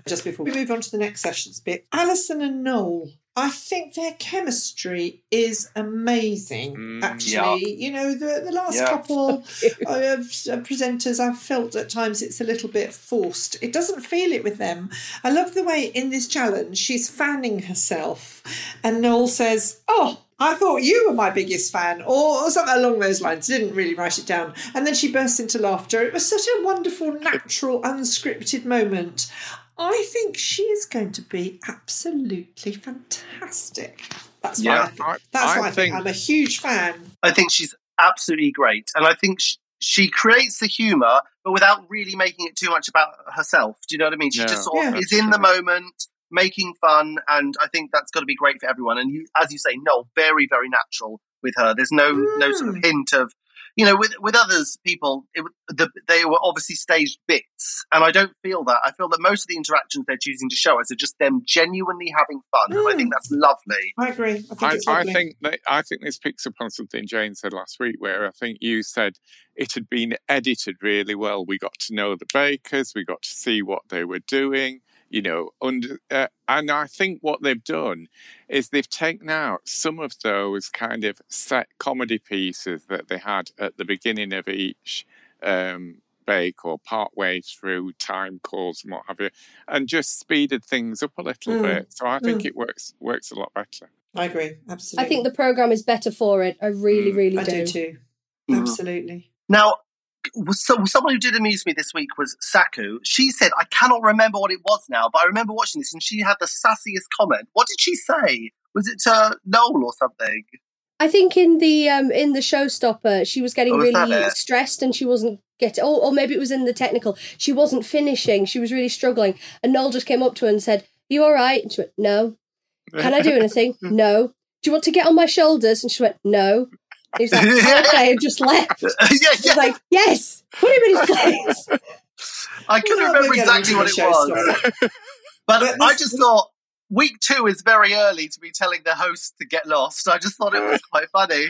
Just before we move on to the next sessions bit, Alison and Noel. I think their chemistry is amazing. Mm, actually, you know, the the last Yeah. couple of uh, presenters, I've felt at times it's a little bit forced. It doesn't feel it with them. I love the way in this challenge she's fanning herself, and Noel says, "Oh." I thought you were my biggest fan, or, or something along those lines. Didn't really write it down. And then she burst into laughter. It was such a wonderful, natural, unscripted moment. I think she is going to be absolutely fantastic. That's what Yeah, I think. I- That's I what I think. think- I'm a huge fan. I think she's absolutely great, and I think she, she creates the humor, but without really making it too much about herself. Do you know what I mean? She Yeah, just sort of Yeah. is in the moment, making fun, and I think that's got to be great for everyone. And you, as you say, no, very, very natural with her. There's no no sort of Mm. hint of. You know, with with others people, it, the, they were obviously staged bits, and I don't feel that. I feel that most of the interactions they're choosing to show us are just them genuinely having fun, and I think that's lovely. I agree. I think I, it's I think that, I think this picks up on something Jane said last week, where I think you said it had been edited really well. We got to know the bakers, we got to see what they were doing, you know, under, uh, and I think what they've done is they've taken out some of those kind of set comedy pieces that they had at the beginning of each um, bake or partway through time calls and what have you, and just speeded things up a little Mm. bit. So I think Mm. it works works a lot better. I agree. Absolutely. I think the program is better for it. I really, Mm. really I do do. too. Mhm. Absolutely. Now, was so, someone who did amuse me this week was Saku. She said, I cannot remember what it was now, but I remember watching this and she had the sassiest comment. What did she say? Was it to Noel or something? I think in the um in the showstopper, she was getting Oh, was really stressed and she wasn't getting. Oh, or maybe it was in the technical. She wasn't finishing. She was really struggling. And Noel just came up to her and said, "You all right?" And she went, "No." Can I do anything? no. Do you want to get on my shoulders? And she went, No. He's like, okay, and just left. yeah, yeah. was like, yes, put him in his place. I couldn't remember exactly what it was. But But I just thought week two is very early to be telling the host to get lost. I just thought it was quite funny.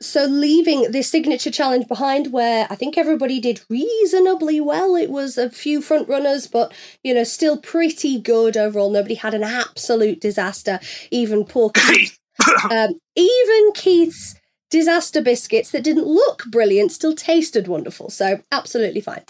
So, leaving the signature challenge behind, where I think everybody did reasonably well. It was a few front runners, but you know, still pretty good overall. Nobody had an absolute disaster. Even poor Keith. um, even Keith's disaster biscuits that didn't look brilliant still tasted wonderful. So, absolutely fine.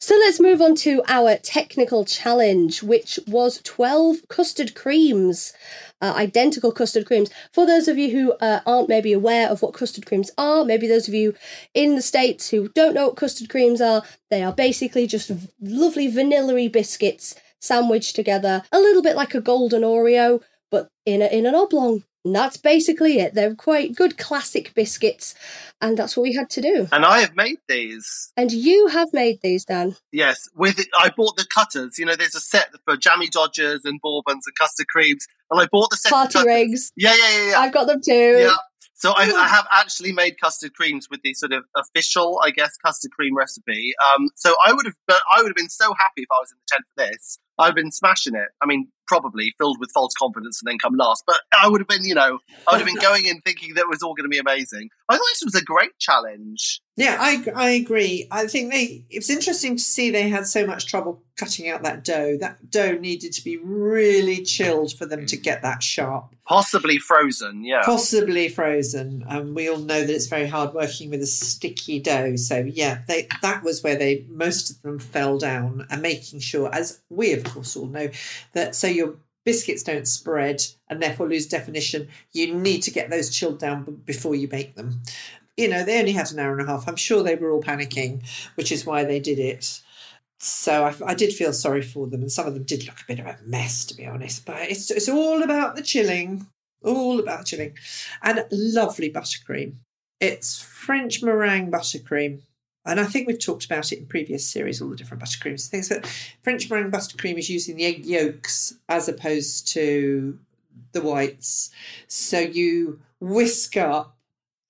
So let's move on to our technical challenge, which was 12 custard creams, uh, identical custard creams. For those of you who uh, aren't maybe aware of what custard creams are, maybe those of you in the States who don't know what custard creams are, they are basically just lovely vanilla biscuits sandwiched together, a little bit like a golden Oreo, but in, a, in an oblong. And that's basically it. They're quite good classic biscuits, and that's what we had to do. And I have made these. And you have made these, Dan. Yes, with it, I bought the cutters. You know, there's a set for jammy dodgers and bourbons and custard creams, and I bought the set. of Party rigs. Yeah, yeah, yeah, yeah. I've got them too. Yeah. So I, I have actually made custard creams with the sort of official, I guess, custard cream recipe. Um, so I would have, but I would have been so happy if I was in the tent for this. I'd been smashing it. I mean, probably filled with false confidence and then come last. But I would have been, you know, I would have been going in thinking that it was all going to be amazing. I thought this was a great challenge. Yeah, I, I agree. I think they. It's interesting to see they had so much trouble cutting out that dough. That dough needed to be really chilled for them to mm. get that sharp. Possibly frozen, yeah. Possibly frozen. And we all know that it's very hard working with a sticky dough. So yeah, they that was where they most of them fell down and making sure, as we of course all know, that so your biscuits don't spread and therefore lose definition, you need to get those chilled down before you bake them. You know, they only had an hour and a half. I'm sure they were all panicking, which is why they did it. So I, I did feel sorry for them, and some of them did look a bit of a mess, to be honest. But it's it's all about the chilling, all about chilling, and lovely buttercream. It's French meringue buttercream, and I think we've talked about it in previous series, all the different buttercreams. and Things But French meringue buttercream is using the egg yolks as opposed to the whites. So you whisk up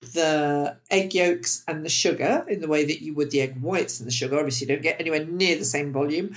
the egg yolks and the sugar in the way that you would the egg whites and the sugar. Obviously, you don't get anywhere near the same volume,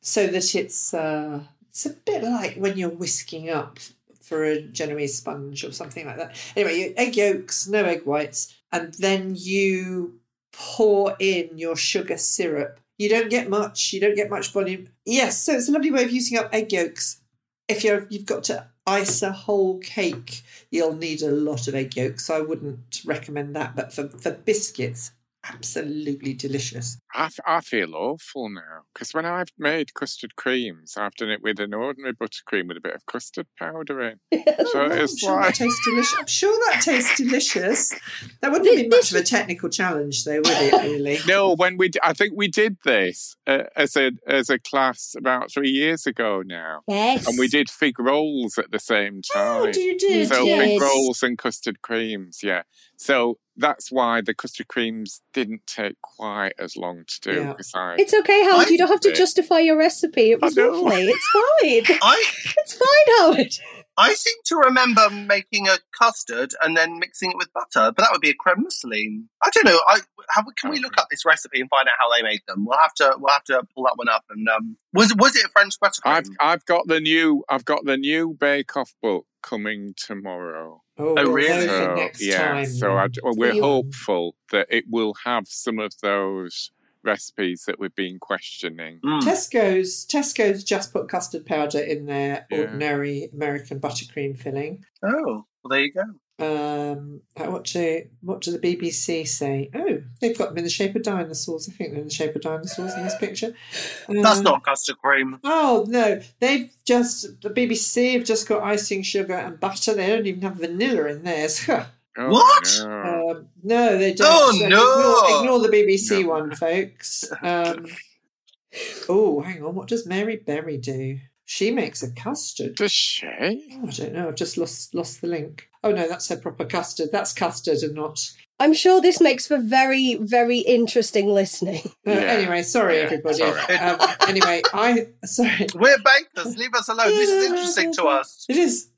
so that it's uh, it's a bit like when you're whisking up for a Genoese sponge or something like that. Anyway, egg yolks, no egg whites, and then you pour in your sugar syrup. You don't get much. You don't get much volume. Yes, so it's a lovely way of using up egg yolks. If you're you've got to ice a whole cake, you'll need a lot of egg yolks. I wouldn't recommend that. But for, for biscuits, absolutely delicious. I, f- I feel awful now because when I've made custard creams, I've done it with an ordinary buttercream with a bit of custard powder in. So I'm it's sure that like, tastes delicious. I'm sure that tastes delicious. That wouldn't be much of a technical challenge, though, would it? Really? no, when we, d- I think we did this uh, as a as a class about three years ago now, Yes. and we did fig rolls at the same time. Oh, you did. so yes. fig rolls and custard creams, yeah. So that's why the custard creams didn't take quite as long to do. Yeah. because I- It's okay, Howard. I You don't have to think- justify your recipe. It was lovely. It's fine. I It's fine, Howard. I seem to remember making a custard and then mixing it with butter, but that would be a creme mousseline. I don't know. I have, can we look up this recipe and find out how they made them? We'll have to we'll have to pull that one up. And um, was was it a French buttercream? I've I've got the new I've got the new Bake Off book coming tomorrow. Oh, Oh, really? So next yeah, time. so I, well, we're You- hopeful that it will have some of those recipes that we've been questioning. Mm. Tesco's Tesco's just put custard powder in their Yeah. ordinary American buttercream filling. Oh, well, there you go. Um, what do what do the BBC say? Oh, they've got them in the shape of dinosaurs. I think they're in the shape of dinosaurs in this picture. That's Um, not custard cream. Oh no, they've just the BBC have just got icing sugar and butter. They don't even have vanilla in theirs. Oh, What? no. No, they don't. Oh, So no! Ignore, ignore the BBC No. one, folks. Um, oh, hang on. What does Mary Berry do? She makes a custard. Does she? Oh, I don't know. I've just lost lost the link. Oh no, that's her proper custard. That's custard and not. I'm sure this makes for very, very interesting listening. Uh, Anyway, sorry Yeah, everybody. sorry. Um, anyway, I sorry. We're bankers. Leave us alone. This is interesting to us. It is.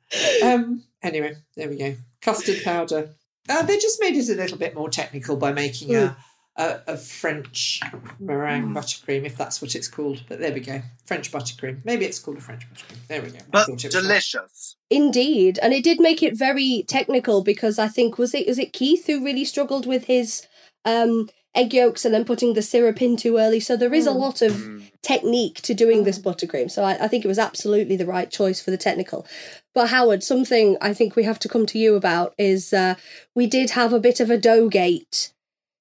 Um, anyway, there we go. Custard powder. Uh, they just made it a little bit more technical by making a, a, a French meringue buttercream, if that's what it's called. But there we go. French buttercream. Maybe it's called a French buttercream. There we go. I But thought it delicious. Indeed, and it did make it very technical because I think was it was it Keith who really struggled with his um, egg yolks and then putting the syrup in too early. So there is a lot of Mm. technique to doing this buttercream. So I, I think it was absolutely the right choice for the technical. But Howard, something I think we have to come to you about is uh, we did have a bit of a dough gate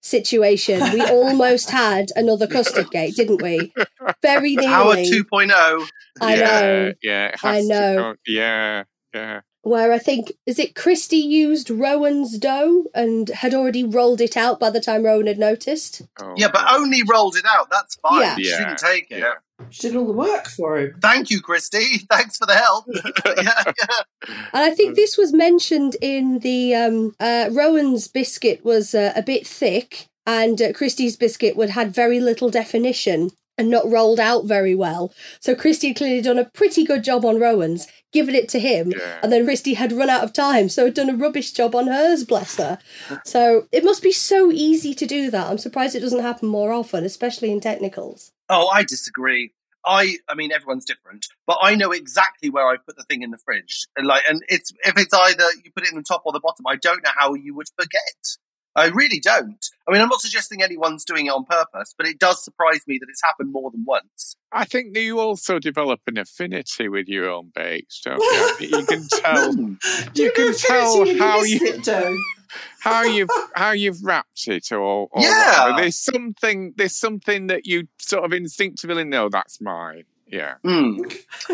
situation. We almost had another custard gate, didn't we? Very nearly. Howard nearly. 2.0. I yeah, know. Yeah, it I has to know. go- yeah, yeah. Where I think is it Cristy used Rowan's dough and had already rolled it out by the time Rowan had noticed. Oh, Yeah, but only rolled it out. That's fine. Yeah. She Yeah. didn't take it. Yeah. She did all the work for him. Thank you, Cristy. Thanks for the help. yeah, yeah. And I think this was mentioned in the um, uh, Rowan's biscuit was uh, a bit thick, and uh, Cristy's biscuit would had very little definition and not rolled out very well. So Cristy had clearly done a pretty good job on Rowan's, given it to him, Yeah. and then Cristy had run out of time, so had done a rubbish job on hers. Bless her. So it must be so easy to do that. I'm surprised it doesn't happen more often, especially in technicals. Oh, I disagree. I, I mean, everyone's different, but I know exactly where I put the thing in the fridge. And like, and it's if it's either you put it in the top or the bottom. I don't know how you would forget. I really don't. I mean, I'm not suggesting anyone's doing it on purpose, but it does surprise me that it's happened more than once. I think that you also develop an affinity with your own bakes, don't you? You can tell. Hmm. Do You can tell how you- biscuit dough? how you've how you've wrapped it or, or Yeah. whatever. there's something there's something that you sort of instinctively know that's mine yeah Mm.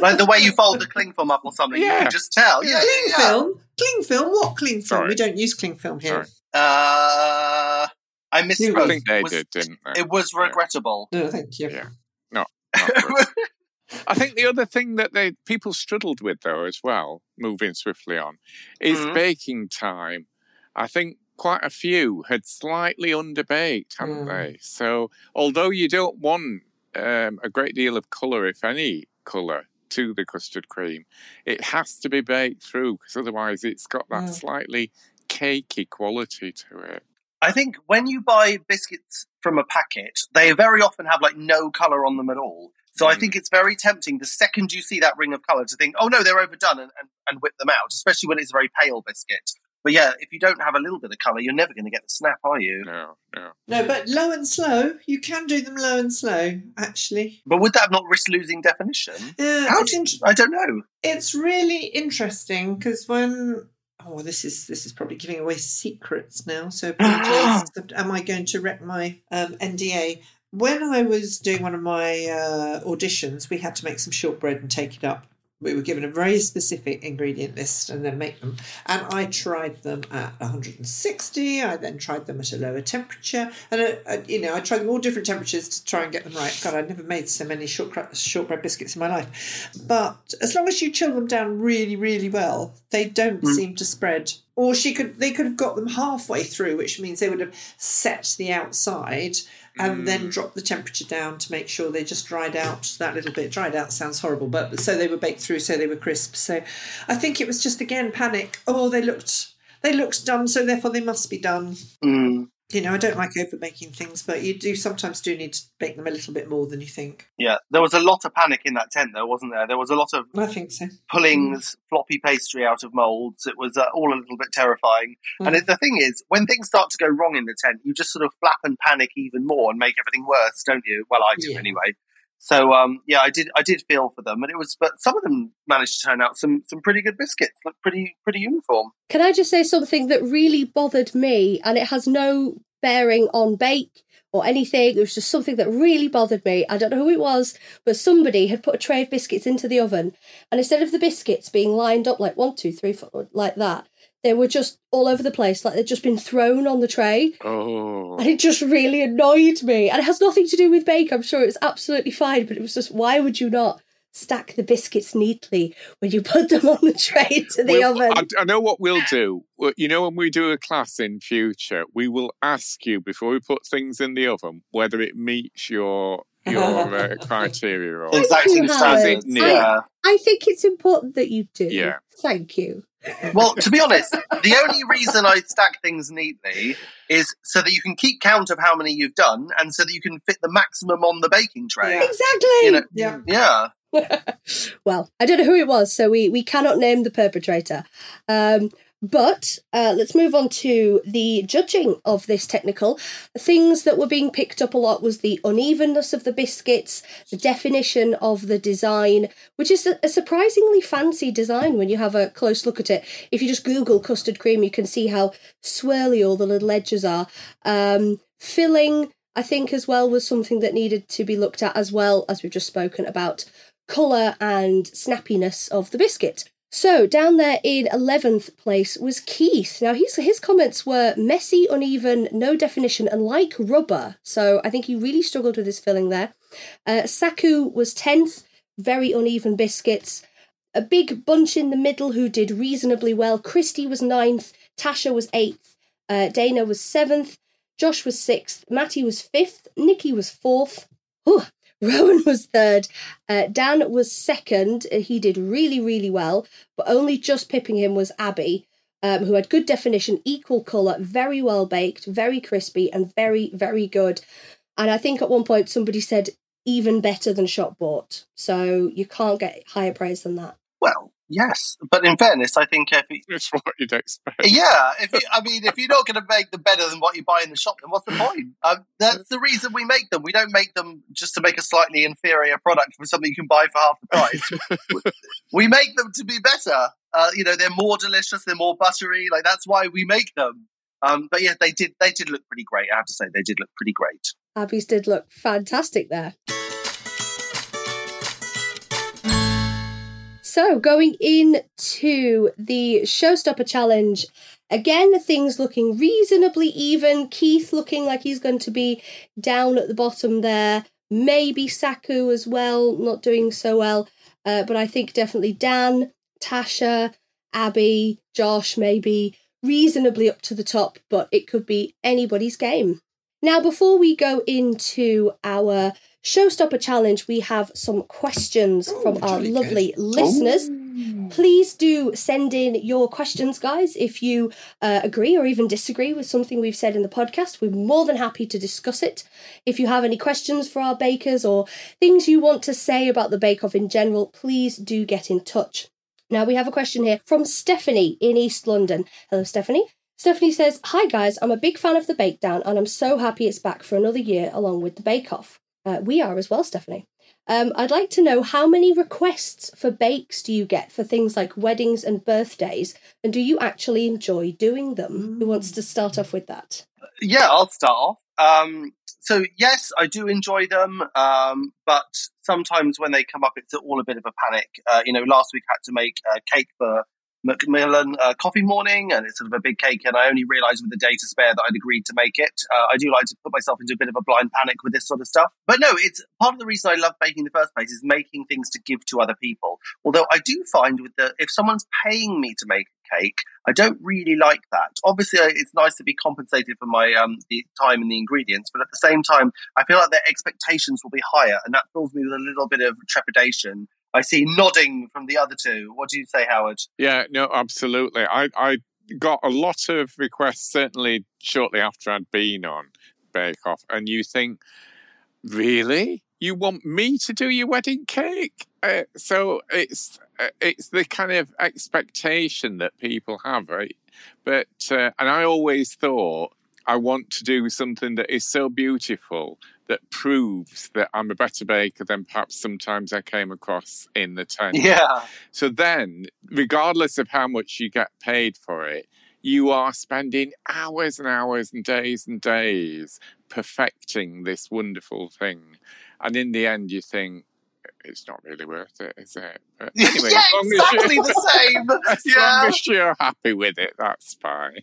like the way you fold the cling film up or something, you Yeah. can just tell. Yeah, Cling yeah, yeah. film? Cling film? What cling film? Sorry. We don't use cling film here. Sorry. Uh, I misspoke. I think they It was- did didn't they It was Yeah. regrettable. No, thank you. Yeah. Not good. I think the other thing that they people struggled with though as well, moving swiftly on, is Mhm. baking time. I think quite a few had slightly underbaked, haven't Mm. they? So although you don't want um, a great deal of colour, if any colour, to the custard cream, it has to be baked through because otherwise it's got that Mm. slightly cakey quality to it. I think when you buy biscuits from a packet, they very often have like no color on them at all. So I Mm. think it's very tempting the second you see that ring of color to think, oh no, they're overdone and, and, and whip them out, especially when it's a very pale biscuit. But yeah, if you don't have a little bit of color, you're never going to get the snap, are you? No, no. No, but low and slow. You can do them low and slow, actually. But would that not risk losing definition? Yeah, How do in- I don't know. it's really interesting because when oh this is this is probably giving away secrets now. So apologies. Am I going to wreck my um, NDA? When I was doing one of my uh, auditions, we had to make some shortbread and take it up. We were given a very specific ingredient list and then make them. And I tried them at 160. I then tried them at a lower temperature, and uh, uh, you know I tried them all different temperatures to try and get them right. God, I'd never made so many shortbread shortbread biscuits in my life. But as long as you chill them down really, really well, they don't seem to spread. Or she could, they could have got them halfway through, which means they would have set the outside and then drop the temperature down to make sure they just dried out that little bit. Dried out sounds horrible, but so they were baked through, so they were crisp. So I think it was just again panic. Oh, they looked, they looked done, so therefore they must be done. Mm, You know, I don't like over making things, but you do sometimes do need to bake them a little bit more than you think. yeah, there was a lot of panic in that tent, though, wasn't there? There was a lot of I think so. pullings, floppy pastry out of molds. It was uh, all a little bit terrifying. And Mm. it, the thing is, when things start to go wrong in the tent, you just sort of flap and panic even more and make everything worse, don't you? Well, I do Yeah. anyway. So um, yeah, I did. I did feel for them, and it was. But some of them managed to turn out some some pretty good biscuits. Look pretty pretty uniform. Can I just say something that really bothered me, and it has no bearing on bake or anything? It was just something that really bothered me. I don't know who it was, but somebody had put a tray of biscuits into the oven, and instead of the biscuits being lined up like one, two, three, four, like that, they were just all over the place, like they'd just been thrown on the tray. Oh, And it just really annoyed me. And it has nothing to do with bake. I'm sure it's absolutely fine, but it was just why would you not stack the biscuits neatly when you put them on the tray into the Well, oven? I, I know what we'll do. You know, when we do a class in future, we will ask you before we put things in the oven whether it meets your your uh, criteria. Or Exacting you, standards. Howard. Yeah. I think it's important that you do. Yeah. Thank you. Well, to be honest, the only reason I stack things neatly is so that you can keep count of how many you've done, and so that you can fit the maximum on the baking tray. Yeah. Exactly. You know, Yeah. yeah. well, I don't know who it was, so we, we cannot name the perpetrator. Um, but uh, let's move on to the judging of this technical. Things that were being picked up a lot was the unevenness of the biscuits, the definition of the design, which is a, a surprisingly fancy design when you have a close look at it. If you just Google custard cream, you can see how swirly all the little edges are. Um, filling, I think, as well, was something that needed to be looked at, as well as we've just spoken about colour and snappiness of the biscuit. So down there in 11th place was Keith. Now his his comments were messy, uneven, no definition, and like rubber. So I think he really struggled with his filling there. Uh, Saku was 10th, very uneven biscuits. A big bunch in the middle who did reasonably well. Cristy was 9th, Tasha was 8th, uh, Dana was 7th, Josh was 6th, Matty was 5th, Nicky was 4th. Whew. Rowan was third. Uh, Dan was second. Uh, he did really, really well, but only just pipping him was Abbi, um, who had good definition, equal colour, very well baked, very crispy, and very, very good. And I think at one point somebody said even better than shop bought. So you can't get higher praise than that. Well, yes, but in fairness, I think if it, It's what you'd expect. yeah, if you, I mean, if you're not going to make them better than what you buy in the shop, then what's the point? Um, that's the reason we make them. We don't make them just to make a slightly inferior product for something you can buy for half the price. we make them to be better. Uh, you know, they're more delicious, they're more buttery. Like that's why we make them. Um, but yeah, they did. They did look pretty great. I have to say, they did look pretty great. Abbi's did look fantastic there. So, going into the Showstopper Challenge, again, things looking reasonably even. Keith looking like he's going to be down at the bottom there. Maybe Saku as well, not doing so well. Uh, but I think definitely Dan, Tasha, Abbi, Josh, maybe reasonably up to the top, but it could be anybody's game. Now, before we go into our Showstopper Challenge, we have some questions from our lovely good. listeners. Please do send in your questions, guys. If you uh, agree or even disagree with something we've said in the podcast, we're more than happy to discuss it. If you have any questions for our bakers or things you want to say about the Bake Off in general, please do get in touch. Now, we have a question here from Stephanie in East London. Hello, Stephanie. Stephanie says, Hi guys, I'm a big fan of the Bake Down and I'm so happy it's back for another year along with the Bake Off. Uh, we are as well, Stephanie. Um, I'd like to know how many requests for bakes do you get for things like weddings and birthdays, and do you actually enjoy doing them? Who wants to start off with that? Yeah, I'll start off. Um, so yes, I do enjoy them, um, but sometimes when they come up, it's all a bit of a panic. Uh, you know, last week I had to make a cake for Macmillan uh, Coffee Morning, and it's sort of a big cake, and I only realised with the day to spare that I'd agreed to make it. Uh, I do like to put myself into a bit of a blind panic with this sort of stuff, but no, it's part of the reason I love baking in the first place is making things to give to other people. Although I do find with the if someone's paying me to make a cake, I don't really like that. Obviously, it's nice to be compensated for my um, the time and the ingredients, but at the same time, I feel like their expectations will be higher, and that fills me with a little bit of trepidation. I see nodding from the other two. What do you say, Howard? Yeah, no, absolutely. I, I got a lot of requests, certainly shortly after I'd been on Bake Off, and you think, really? You want me to do your wedding cake? Uh, so it's uh, it's the kind of expectation that people have, right? But uh, and I always thought I want to do something that is so beautiful that proves that I'm a better baker than perhaps sometimes I came across in the tent. Yeah. So then, regardless of how much you get paid for it, you are spending hours and hours and days and days perfecting this wonderful thing. And in the end, you think, it's not really worth it, is it? But anyway, yeah, as long as exactly you- the same. As Yeah. long as you're happy with it, that's fine.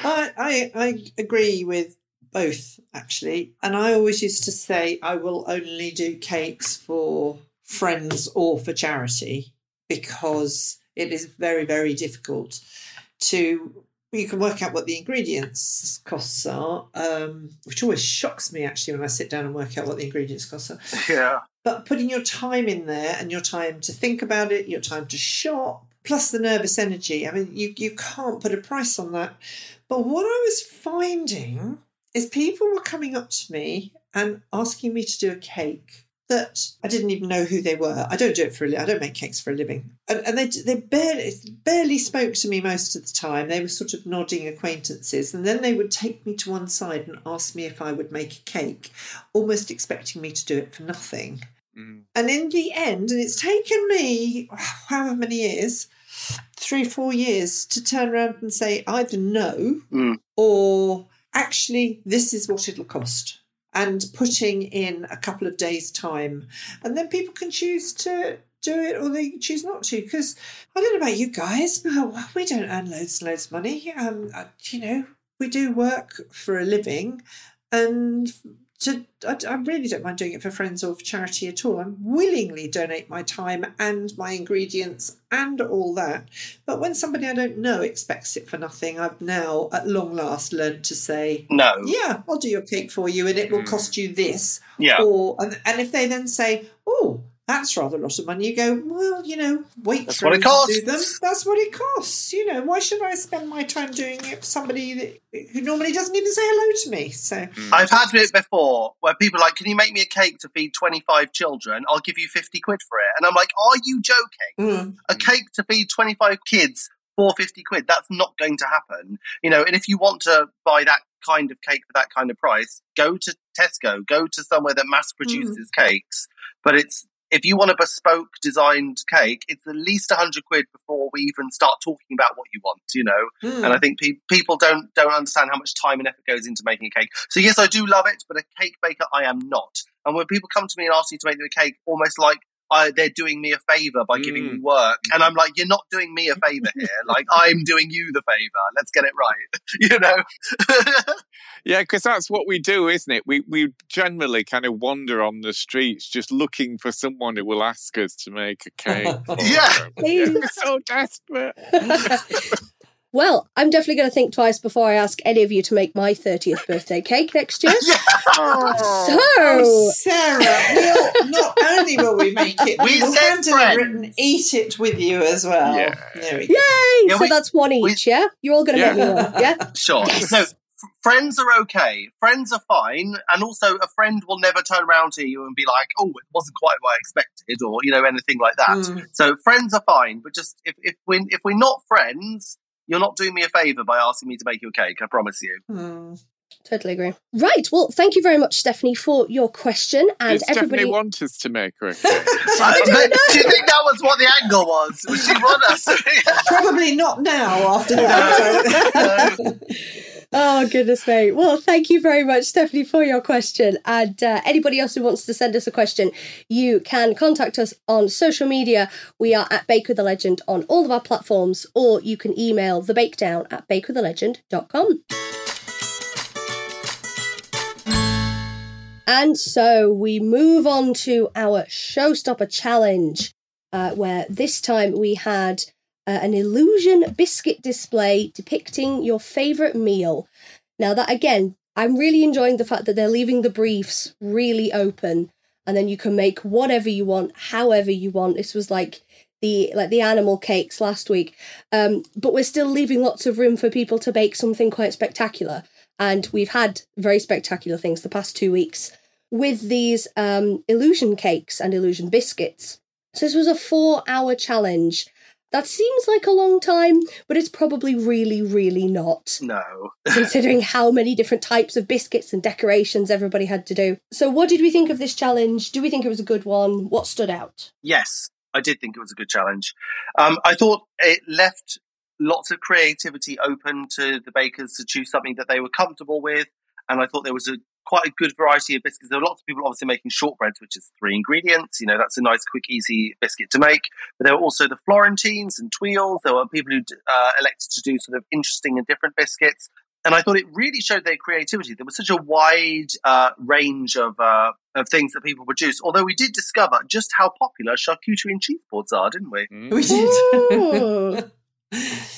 I, I I agree with both actually, and I always used to say I will only do cakes for friends or for charity because it is very very difficult to. You can work out what the ingredients costs are, um, which always shocks me actually when I sit down and work out what the ingredients costs are. Yeah. But putting your time in there and your time to think about it, your time to shop, plus the nervous energy, I mean, you, you can't put a price on that. But what I was finding is people were coming up to me and asking me to do a cake that I didn't even know who they were. I don't do it for a I don't make cakes for a living. And, and they they barely barely spoke to me most of the time. They were sort of nodding acquaintances, and then they would take me to one side and ask me if I would make a cake, almost expecting me to do it for nothing. Mm. And in the end, and it's taken me however many years, three, four years, to turn around and say either no Mm. or actually this is what it'll cost. And putting in a couple of days' time. And then people can choose to do it or they choose not to. Because I don't know about you guys, but we don't earn loads and loads of money. Um, uh, you know, we do work for a living, and to, I, I, really don't mind doing it for friends or for charity at all. I'm willingly donate my time and my ingredients and all that. But when somebody I don't know expects it for nothing, I've now at long last learned to say, no. Yeah, I'll do your cake for you and it will mm. cost you this. Yeah. Or and, and if they then say, Oh, that's rather a lot of money. You go, well, you know, wait that's for what it costs. them. That's what it costs. You know, why should I spend my time doing it for somebody that, who normally doesn't even say hello to me? So hmm. I've had it before where people are like, "Can you make me a cake to feed twenty five children? I'll give you fifty quid for it." And I'm like, "Are you joking? Mm. A cake to feed twenty five kids for fifty quid? That's not going to happen." You know, and if you want to buy that kind of cake for that kind of price, go to Tesco, go to somewhere that mass produces mm. cakes. But it's if you want a bespoke designed cake, it's at least a hundred quid before we even start talking about what you want, you know. Mm. And I think pe- people don't don't understand how much time and effort goes into making a cake. So yes, I do love it, but a cake baker I am not. And when people come to me and ask me to make them a cake, almost like I, they're doing me a favor by giving mm. me work. And I'm like, you're not doing me a favor here. like, I'm doing you the favor. Let's get it right. you know? yeah, because that's what we do, isn't it? We, we generally kind of wander on the streets just looking for someone who will ask us to make a cake. yeah. We're so desperate. Well, I'm definitely going to think twice before I ask any of you to make my 30th birthday cake next year. yeah. So, oh, Sarah, we'll, not only will we make it, we will hand deliver it and eat it with you as well. Yeah. There we go. Yay! Yeah, so we, that's one each, we, yeah? You're all going to yeah. make me one, yeah? Sure. Yes. So, friends are okay. Friends are fine. And also, a friend will never turn around to you and be like, oh, it wasn't quite what I expected, or, you know, anything like that. Mm. So, friends are fine. But just if, if, we, if we're not friends, you're not doing me a favour by asking me to make you a cake, I promise you. Mm. Totally agree. Right. Well, thank you very much, Stephanie, for your question. And Did everybody Stephanie want us to make her a cake. I do you think that was what the angle was? Was she want us? Probably not now after that. No, no. Oh, goodness me. Well, thank you very much, Stephanie, for your question. And uh, anybody else who wants to send us a question, you can contact us on social media. We are at Bake with the Legend on all of our platforms, or you can email the thebakedown at bakewiththelegend.com. And so we move on to our showstopper challenge, uh, where this time we had uh, an illusion biscuit display depicting your favourite meal. Now, that again, I'm really enjoying the fact that they're leaving the briefs really open and then you can make whatever you want, however you want. This was like the like the animal cakes last week. Um, but we're still leaving lots of room for people to bake something quite spectacular. And we've had very spectacular things the past two weeks with these um, illusion cakes and illusion biscuits. So this was a four hour challenge. That seems like a long time, but it's probably really, really not. No. considering how many different types of biscuits and decorations everybody had to do. So, what did we think of this challenge? Do we think it was a good one? What stood out? Yes, I did think it was a good challenge. Um, I thought it left lots of creativity open to the bakers to choose something that they were comfortable with. And I thought there was a quite a good variety of biscuits. There are lots of people obviously making shortbreads, which is three ingredients. You know, that's a nice, quick, easy biscuit to make. But there were also the Florentines and Tuiles. There were people who uh, elected to do sort of interesting and different biscuits. And I thought it really showed their creativity. There was such a wide uh, range of uh, of things that people produce. Although we did discover just how popular charcuterie and cheese boards are, didn't we? Mm. We did.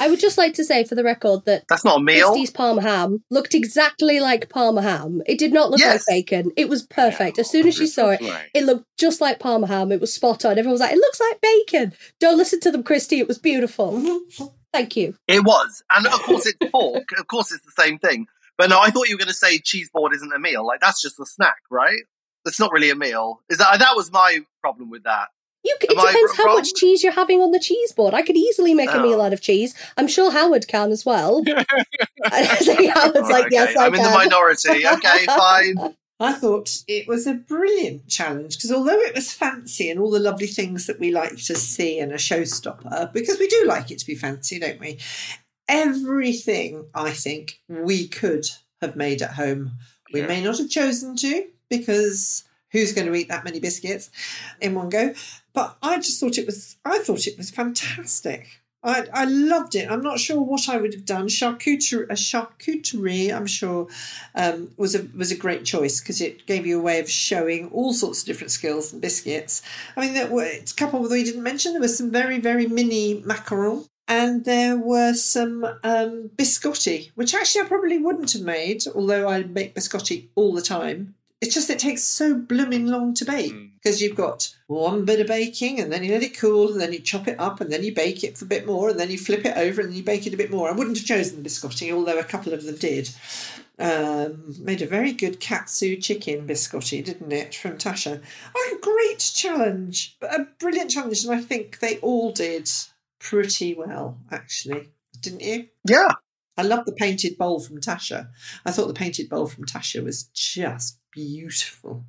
I would just like to say for the record that That's not a meal. Cristy's Parma ham looked exactly like Parma ham. It did not look Yes. like bacon. It was perfect. As soon as she saw it, Lovely. it looked just like Parma ham. It was spot on. Everyone was like, it looks like bacon. Don't listen to them, Christie. It was beautiful. Thank you. It was. And of course it's pork. of course it's the same thing. But no, I thought you were going to say cheese board isn't a meal. Like that's just a snack, right? That's not really a meal. Is that that was my problem with that. You, it Am depends how much cheese you're having on the cheese board. I could easily make a Oh. meal out of cheese. I'm sure Howard can as well. I think Howard's Right, like, yes, okay. I I'm in the minority. Okay, fine. I thought it was a brilliant challenge because although it was fancy and all the lovely things that we like to see in a showstopper, because we do like it to be fancy, don't we? Everything I think we could have made at home. We Yeah. may not have chosen to because who's going to eat that many biscuits in one go. But I just thought it was, I thought it was fantastic. I, I loved it. I'm not sure what I would have done. Charcuterie, a charcuterie, I'm sure, um, was a was a great choice because it gave you a way of showing all sorts of different skills and biscuits. I mean, there were a couple that we didn't mention. There were some very very mini macaron. And there were some um, biscotti, which actually I probably wouldn't have made, although I make biscotti all the time. It's just it takes so blooming long to bake because you've got one bit of baking and then you let it cool and then you chop it up and then you bake it for a bit more and then you flip it over and then you bake it a bit more. I wouldn't have chosen the biscotti, although a couple of them did. Um, made a very good katsu chicken biscotti, didn't it, from Tasha? Oh, a great challenge, a brilliant challenge, and I think they all did pretty well, actually, didn't you? Yeah. I love the painted bowl from Tasha. I thought the painted bowl from Tasha was just beautiful.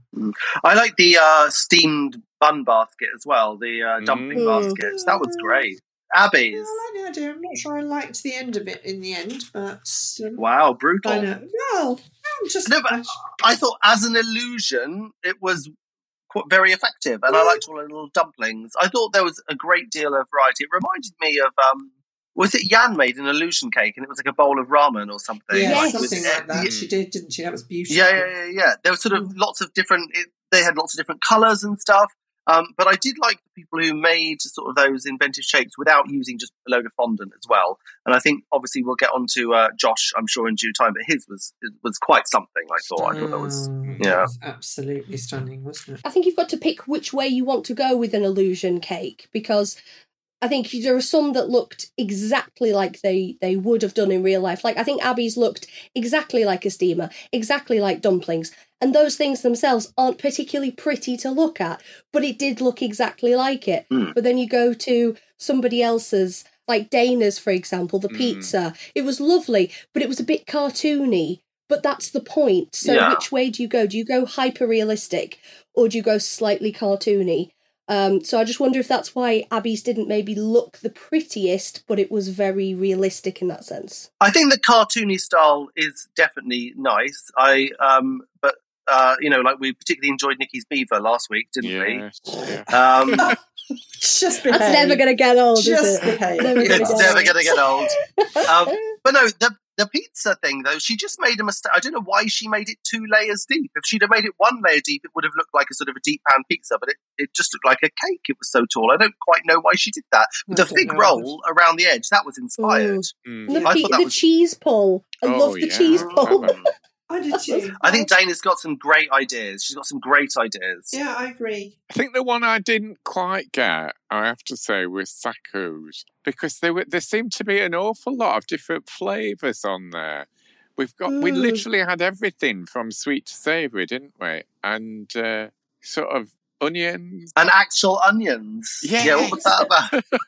I like the uh, steamed bun basket as well, the uh, dumpling Mm. basket. That was great. Abbi's. I like the idea. I'm not sure I liked the end of it in the end, but um, Wow, brutal. I know. Well, I'm just No, but I thought as an illusion, it was qu- very effective, and I liked all the little dumplings. I thought there was a great deal of variety. It reminded me of um, was it Yan made an illusion cake, and it was like a bowl of ramen or something. yeah, like, something with- like that. Yeah, She did, didn't she? That was beautiful. yeah, yeah, yeah, yeah. There was sort of lots of different. It, they had lots of different colours and stuff. Um, but I did like the people who made sort of those inventive shapes without using just a load of fondant as well. And I think obviously we'll get on to uh, Josh, I'm sure, in due time. But his was was quite something. I thought. I thought that was Mm, yeah. It was absolutely stunning, wasn't it? I think you've got to pick which way you want to go with an illusion cake because I think there are some that looked exactly like they they would have done in real life. Like I think Abbi's looked exactly like a steamer, exactly like dumplings, and those things themselves aren't particularly pretty to look at, but it did look exactly like it. Mm. But then you go to somebody else's, like Dana's, for example, the pizza. It was lovely, but it was a bit cartoony. But that's the point. So Yeah. which way do you go? Do you go hyper realistic or do you go slightly cartoony? Um, so I just wonder if that's why Abbi's didn't maybe look the prettiest, but it was very realistic in that sense. I think the cartoony style is definitely nice. I um, but uh, you know, like we particularly enjoyed Nicky's beaver last week, didn't Yes, yeah. we? Um, Just That's never going to get old, Just is it? behave. Never it's get never going to get old. Um, but no, the the pizza thing though, she just made a mistake. I don't know why she made it two layers deep. If she'd have made it one layer deep, it would have looked like a sort of a deep pan pizza, but it, it just looked like a cake. It was so tall. I don't quite know why she did that. But I the don't fig know. roll around the edge, that was inspired. Mm. And the, I pe- that the was- cheese pull. I Oh, love the yeah. cheese pull. Clever. I did too. I think Dana's got some great ideas. She's got some great ideas. Yeah, I agree. I think the one I didn't quite get, I have to say, was Saku's because there were there seemed to be an awful lot of different flavors on there. We've got we Mm. literally had everything from sweet to savory, didn't we? And uh, sort of onions. And actual onions. Yeah, what was that about?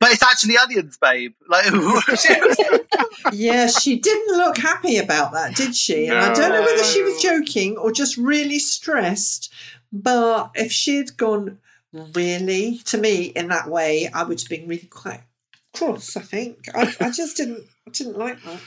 but it's actually onions, babe. Like, Yeah, she didn't look happy about that, did she? And I don't know whether she was joking or just really stressed. But if she'd gone really to me in that way, I would have been really quite cross. I think I, I just didn't. I didn't like that.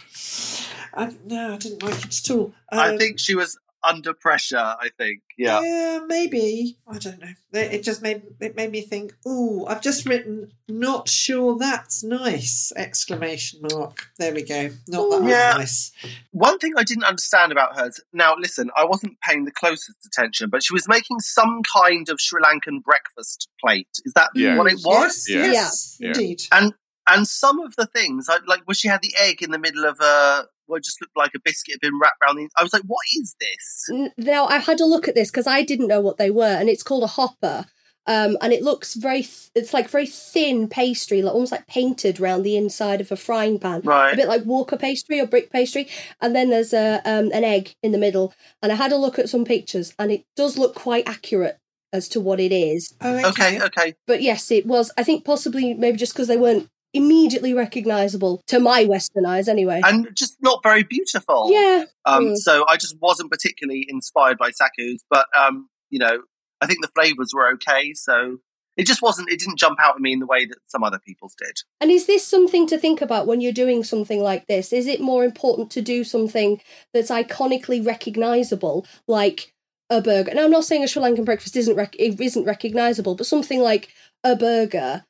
I, no, I didn't like it at all. I Um, think she was under pressure. I think. Yeah. Yeah, maybe. I don't know. It it just made it made me think. Oh, I've just written. Not sure that's nice! Exclamation mark. There we go. Not that Yeah. nice. One thing I didn't understand about hers. Now, listen, I wasn't paying the closest attention, but she was making some kind of Sri Lankan breakfast plate. Is that Yeah. what it was? Yes, Yeah. yes, Yeah. indeed. And and some of the things, like, like where she had the egg in the middle of a, what just looked like a biscuit had been wrapped around the. I was like, what is this? Now I had a look at this because I didn't know what they were, and it's called a hopper. Um, and it looks very, th- it's like very thin pastry, like almost like painted around the inside of a frying pan, Right. a bit like warka pastry or brick pastry. And then there's a um, an egg in the middle. And I had a look at some pictures, and it does look quite accurate as to what it is. Oh, Okay, okay. But yes, it was. I think possibly maybe just because they weren't immediately recognisable to my Western eyes, anyway. And just not very beautiful. yeah, Um, Mm. So I just wasn't particularly inspired by Saku's, but um, you know, I think the flavors were okay. So it just wasn't. It didn't jump out at me in the way that some other people's did. And is this something to think about when you're doing something like this? Is it more important to do something that's iconically recognizable, like a burger. Now, I'm not saying a Sri Lankan breakfast isn't rec- it isn't recognizable, but something like a burger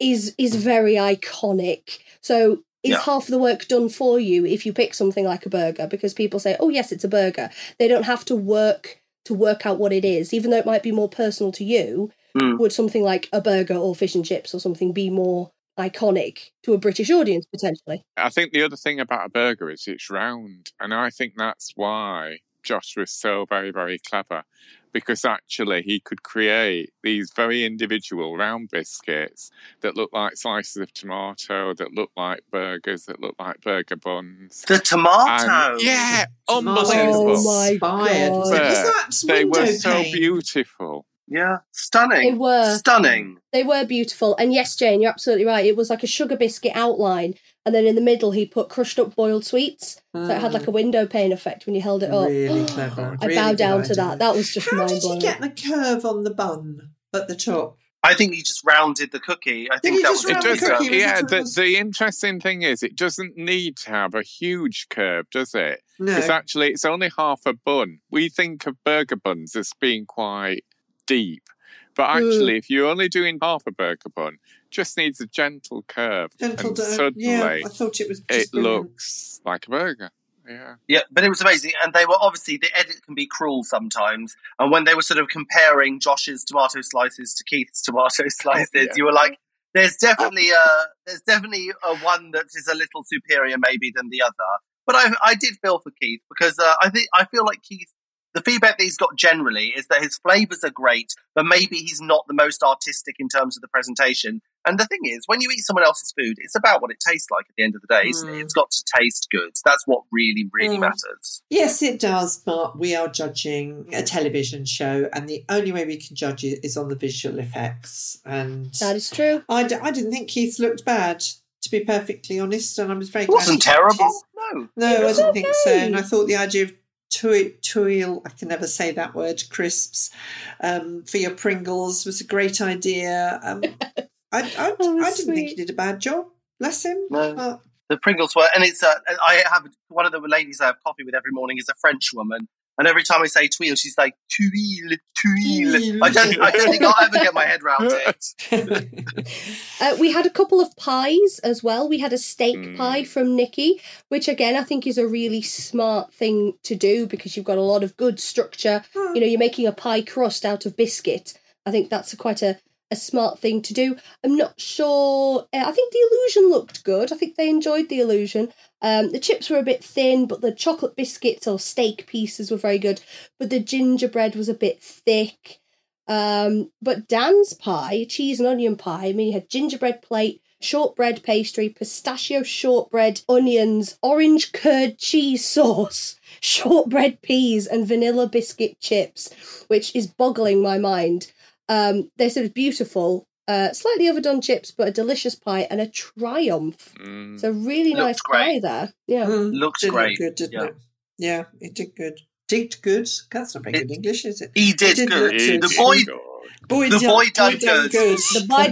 is is very iconic. So is Yeah. half the work done for you if you pick something like a burger because people say, "Oh, yes, it's a burger." They don't have to work to work out what it is, even though it might be more personal to you. Mm. Would something like a burger or fish and chips or something be more iconic to a British audience potentially? I think the other thing about a burger is it's round, and I think that's why Josh was so very, very clever, because actually he could create these very individual round biscuits that look like slices of tomato, that look like burgers, that look like burger buns. The tomato. And- yeah, Tomatoes unbelievable. Oh my. God. Was that They window were so pane? beautiful. Yeah. Stunning. They were. Stunning. They were beautiful. And yes, Jane, you're absolutely right. It was like a sugar biscuit outline. And then in the middle, he put crushed up boiled sweets. So it had like a window pane effect when you held it up. Really clever. I Really bow down to idea. that. That was just How mind did blowing. you get the curve on the bun at the top? I think he just rounded the cookie. I think he that just was It round the doesn't, cookie? Was yeah, it the, almost- the interesting thing is it doesn't need to have a huge curve, does it? No. It's actually it's only half a bun. We think of burger buns as being quite deep, but Mm. actually, if you're only doing half a burger bun, just needs a gentle curve, Gentle and dough. suddenly Yeah, I thought it was just it brilliant. looks like a burger. Yeah, Yeah, but it was amazing. And they were obviously, the edit can be cruel sometimes. And when they were sort of comparing Josh's tomato slices to Keith's tomato slices, yeah. you were like, there's definitely a, there's definitely a one that is a little superior maybe than the other. But I, I did feel for Keith because uh, I think, I feel like Keith, the feedback that he's got generally is that his flavors are great, but maybe he's not the most artistic in terms of the presentation. And the thing is, when you eat someone else's food, it's about what it tastes like at the end of the day, isn't it? Mm. It's got to taste good. That's what really, really Mm. matters. Yes, it does, but we are judging a television show, and the only way we can judge it is on the visual effects. And That is true. I, d- I didn't think Keith looked bad, to be perfectly honest, and I was very It wasn't he terrible. his- No. No, It I didn't think so. And I thought the idea of tuil, tuil I can never say that word, crisps, um, for your Pringles was a great idea. Um, I, I, was I didn't think he did a bad job. Bless him. No. But The Pringles were, and it's, uh, I have one of the ladies I have coffee with every morning is a French woman. And every time I say tweel, she's like, tuile, tuile. Tuile. I don't, I don't think I'll ever get my head round it. Uh, we had a couple of pies as well. We had a steak Mm. pie from Nicky, which again I think is a really smart thing to do because you've got a lot of good structure. You know, you're making a pie crust out of biscuit. I think that's a, quite a, a smart thing to do. I'm not sure. uh, I think the illusion looked good. I think they enjoyed the illusion. Um, the chips were a bit thin, but the chocolate biscuits or steak pieces were very good. But the gingerbread was a bit thick. Um, but Dan's pie, cheese and onion pie, I mean, you had gingerbread plate, shortbread pastry, pistachio shortbread, onions, orange curd cheese sauce, shortbread peas, and vanilla biscuit chips, which is boggling my mind. Um, they're sort of beautiful, uh, slightly overdone chips, but a delicious pie and a triumph. Mm. It's a really Looked nice great. pie there. Yeah. Mm, Looks did great, good, didn't yeah. it? Yeah, it did good. Did good. That's not very It- good English, is it? He did It did good. look It The did boy, good. Boy, The boy done done good. The pie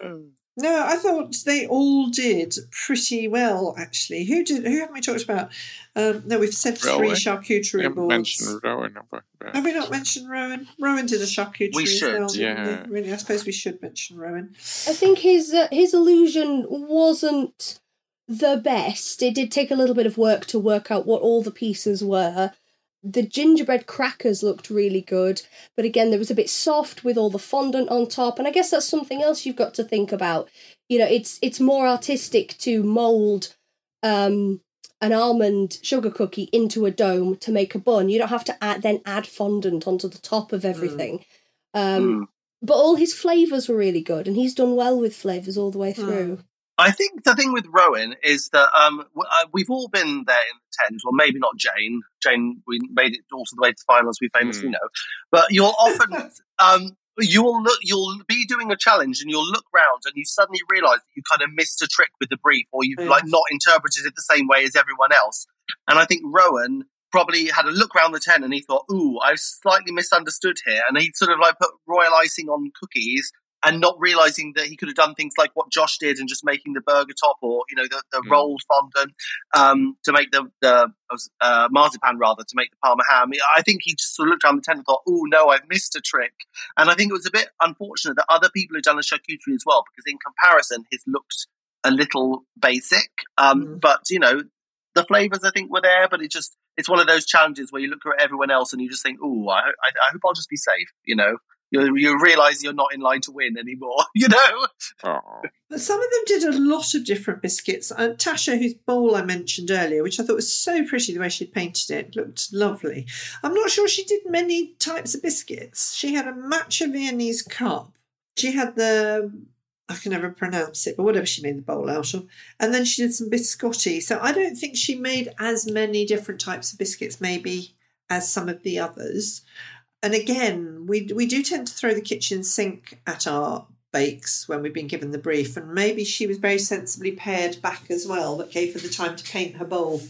down no, I thought they all did pretty well. Actually, who did? Who haven't we talked about? Um, no, we've said three Rowan. We charcuterie haven't boards. mentioned Rowan, have we? Have we not mentioned Rowan? Rowan did a charcuterie We should, well, yeah. Really, I suppose we should mention Rowan. I think his uh, his illusion wasn't the best. It did take a little bit of work to work out what all the pieces were. The gingerbread crackers looked really good, but again, there was a bit soft with all the fondant on top, and I guess that's something else you've got to think about. You know, it's it's more artistic to mold um, an almond sugar cookie into a dome to make a bun. You don't have to add then add fondant onto the top of everything. Um, Mm. but all his flavors were really good, and he's done well with flavors all the way through. I think the thing with Rowan is that um, uh, we've all been there in the tent. Well, maybe not Jane. Jane, we made it all to the way to the finals. We famously Mm. know, but you'll often um, you'll look, you'll be doing a challenge, and you'll look round, and you suddenly realise that you kind of missed a trick with the brief, or you've Yeah. like not interpreted it the same way as everyone else. And I think Rowan probably had a look round the tent, and he thought, "Ooh, I've slightly misunderstood here," and he sort of like put royal icing on cookies. And not realizing that he could have done things like what Josh did and just making the burger top or you know the, the mm. rolled fondant um, to make the the uh, marzipan rather to make the parma ham. I think he just sort of looked around the tent and thought, "Oh no, I've missed a trick." And I think it was a bit unfortunate that other people had done a charcuterie as well because in comparison, his looked a little basic. Um, mm. But you know, the flavors I think were there, but it just it's one of those challenges where you look at everyone else and you just think, "Oh, I, I, I hope I'll just be safe," you know you, you realize you're not in line to win anymore, you know? But some of them did a lot of different biscuits. Uh, Tasha, whose bowl I mentioned earlier, which I thought was so pretty the way she'd painted it, looked lovely. I'm not sure she did many types of biscuits. She had a matcha Viennese cup. She had the I can never pronounce it, but whatever she made the bowl out of. And then she did some biscotti. So I don't think she made as many different types of biscuits, maybe, as some of the others and again, we we do tend to throw the kitchen sink at our bakes when we've been given the brief, and maybe she was very sensibly pared back as well, that gave her the time to paint her bowl.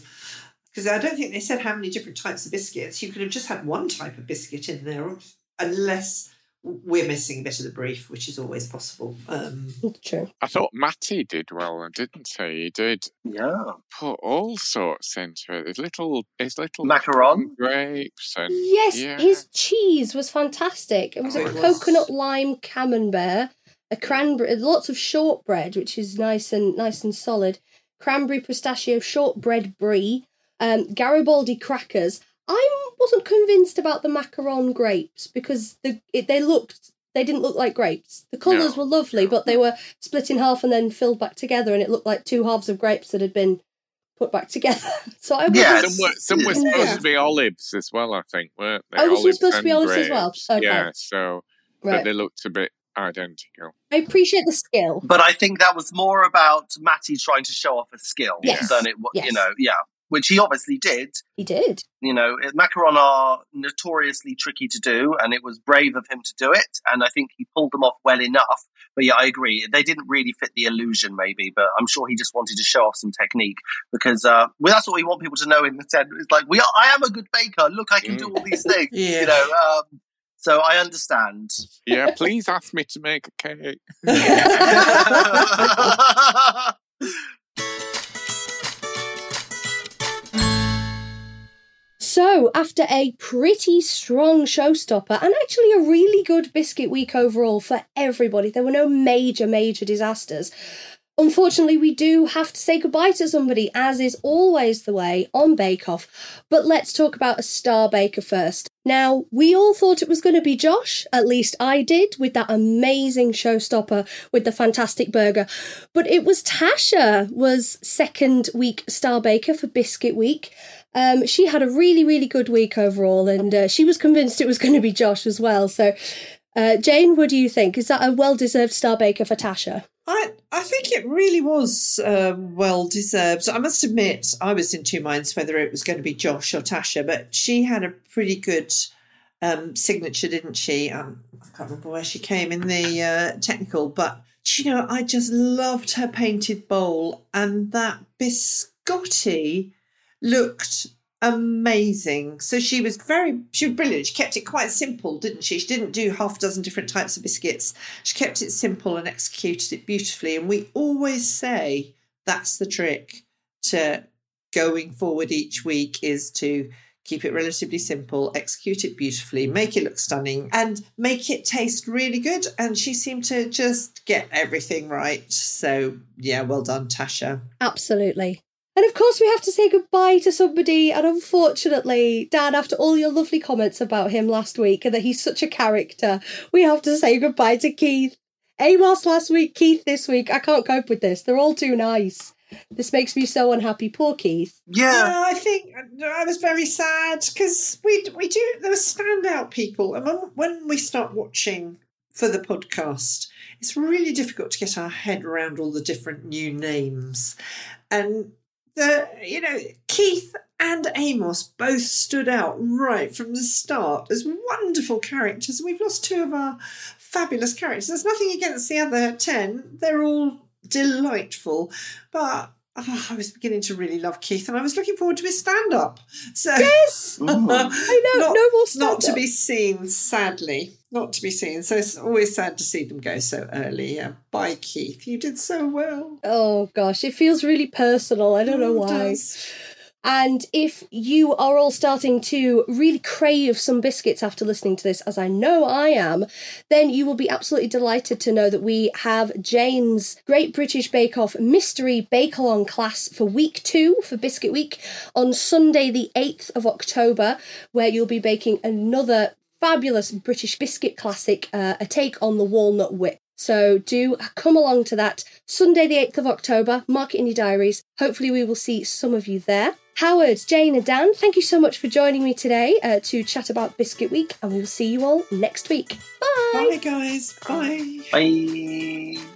Because I don't think they said how many different types of biscuits. You could have just had one type of biscuit in there, unless we're missing a bit of the brief, which is always possible. Um, True. I thought Matty did well, didn't he? He did. Yeah. Put all sorts into it. His little, his little macaron grapes and yes, yeah. his cheese was fantastic. It was oh, a it coconut was. lime camembert, a cranberry, lots of shortbread, which is nice and nice and solid. Cranberry pistachio shortbread brie, um, Garibaldi crackers. I wasn't convinced about the macaron grapes because the it, they looked they didn't look like grapes. The colours No. were lovely, but they were split in half and then filled back together, and it looked like two halves of grapes that had been put back together. so I wasn't- Some were, some were Yeah. supposed to be olives as well, I think, weren't they? Oh, this was Olives supposed to be olives as well? Okay. Yeah, so but right. they looked a bit identical. I appreciate the skill. But I think that was more about Matty trying to show off a skill Yes. than it was, Yes. you know, yeah, which he obviously did. He did. You know, macaron are notoriously tricky to do, and it was brave of him to do it. And I think he pulled them off well enough. But yeah, I agree. They didn't really fit the illusion, maybe, but I'm sure he just wanted to show off some technique because uh, well, that's what we want people to know in the tent. It's like we are. I am a good baker. Look, I can do all these things. Yeah. You know. Um, so I understand. Yeah, please ask me to make a cake. So, after a pretty strong showstopper and actually a really good biscuit week overall for everybody, there were no major, major disasters. Unfortunately, we do have to say goodbye to somebody, as is always the way on Bake Off. But let's talk about a star baker first. Now, we all thought it was going to be Josh, at least I did, with that amazing showstopper with the fantastic burger. But it was Tasha was second week star baker for Biscuit Week. Um, she had a really, really good week overall, and uh, she was convinced it was going to be Josh as well. So, uh, Jane, what do you think? Is that a well deserved star baker for Tasha? I, I think it really was um, well deserved. I must admit, I was in two minds whether it was going to be Josh or Tasha, but she had a pretty good um, signature, didn't she? Um, I can't remember where she came in the uh, technical, but you know, I just loved her painted bowl, and that biscotti looked amazing. So she was very, she was brilliant. She kept it quite simple, didn't she? She didn't do half a dozen different types of biscuits. She kept it simple and executed it beautifully. And we always say that's the trick to going forward each week is to keep it relatively simple, execute it beautifully, make it look stunning, and make it taste really good. And she seemed to just get everything right. So, yeah, well done, Tasha. Absolutely. And of course, we have to say goodbye to somebody. And unfortunately, Dan, after all your lovely comments about him last week and that he's such a character, we have to say goodbye to Keith. Amos last week, Keith this week. I can't cope with this. They're all too nice. This makes me so unhappy. Poor Keith. Yeah. Yeah, I think uh, I was very sad because we we do there were standout people, and when, when we start watching for the podcast, it's really difficult to get our head around all the different new names, and the you know Keith and Amos both stood out right from the start as wonderful characters. And we've lost two of our fabulous characters. There's nothing against the other ten; they're all delightful, but oh, I was beginning to really love Keith, and I was looking forward to his stand-up. So yes, I know. not, no more stand-up. not to be seen, sadly, not to be seen. So it's always sad to see them go so early. Yeah. Bye, Keith. You did so well. Oh gosh, it feels really personal. I don't know Oh, it why. does. And if you are all starting to really crave some biscuits after listening to this, as I know I am, then you will be absolutely delighted to know that we have Jane's Great British Bake Off Mystery Bake Along class for week two for Biscuit Week on Sunday, the 8th of October, where you'll be baking another fabulous British biscuit classic, uh, a take on the walnut whip. So do come along to that Sunday, the 8th of October. Mark it in your diaries. Hopefully, we will see some of you there. Howard, Jane, and Dan, thank you so much for joining me today uh, to chat about Biscuit Week, and we will see you all next week. Bye. Bye, guys. Bye. Bye.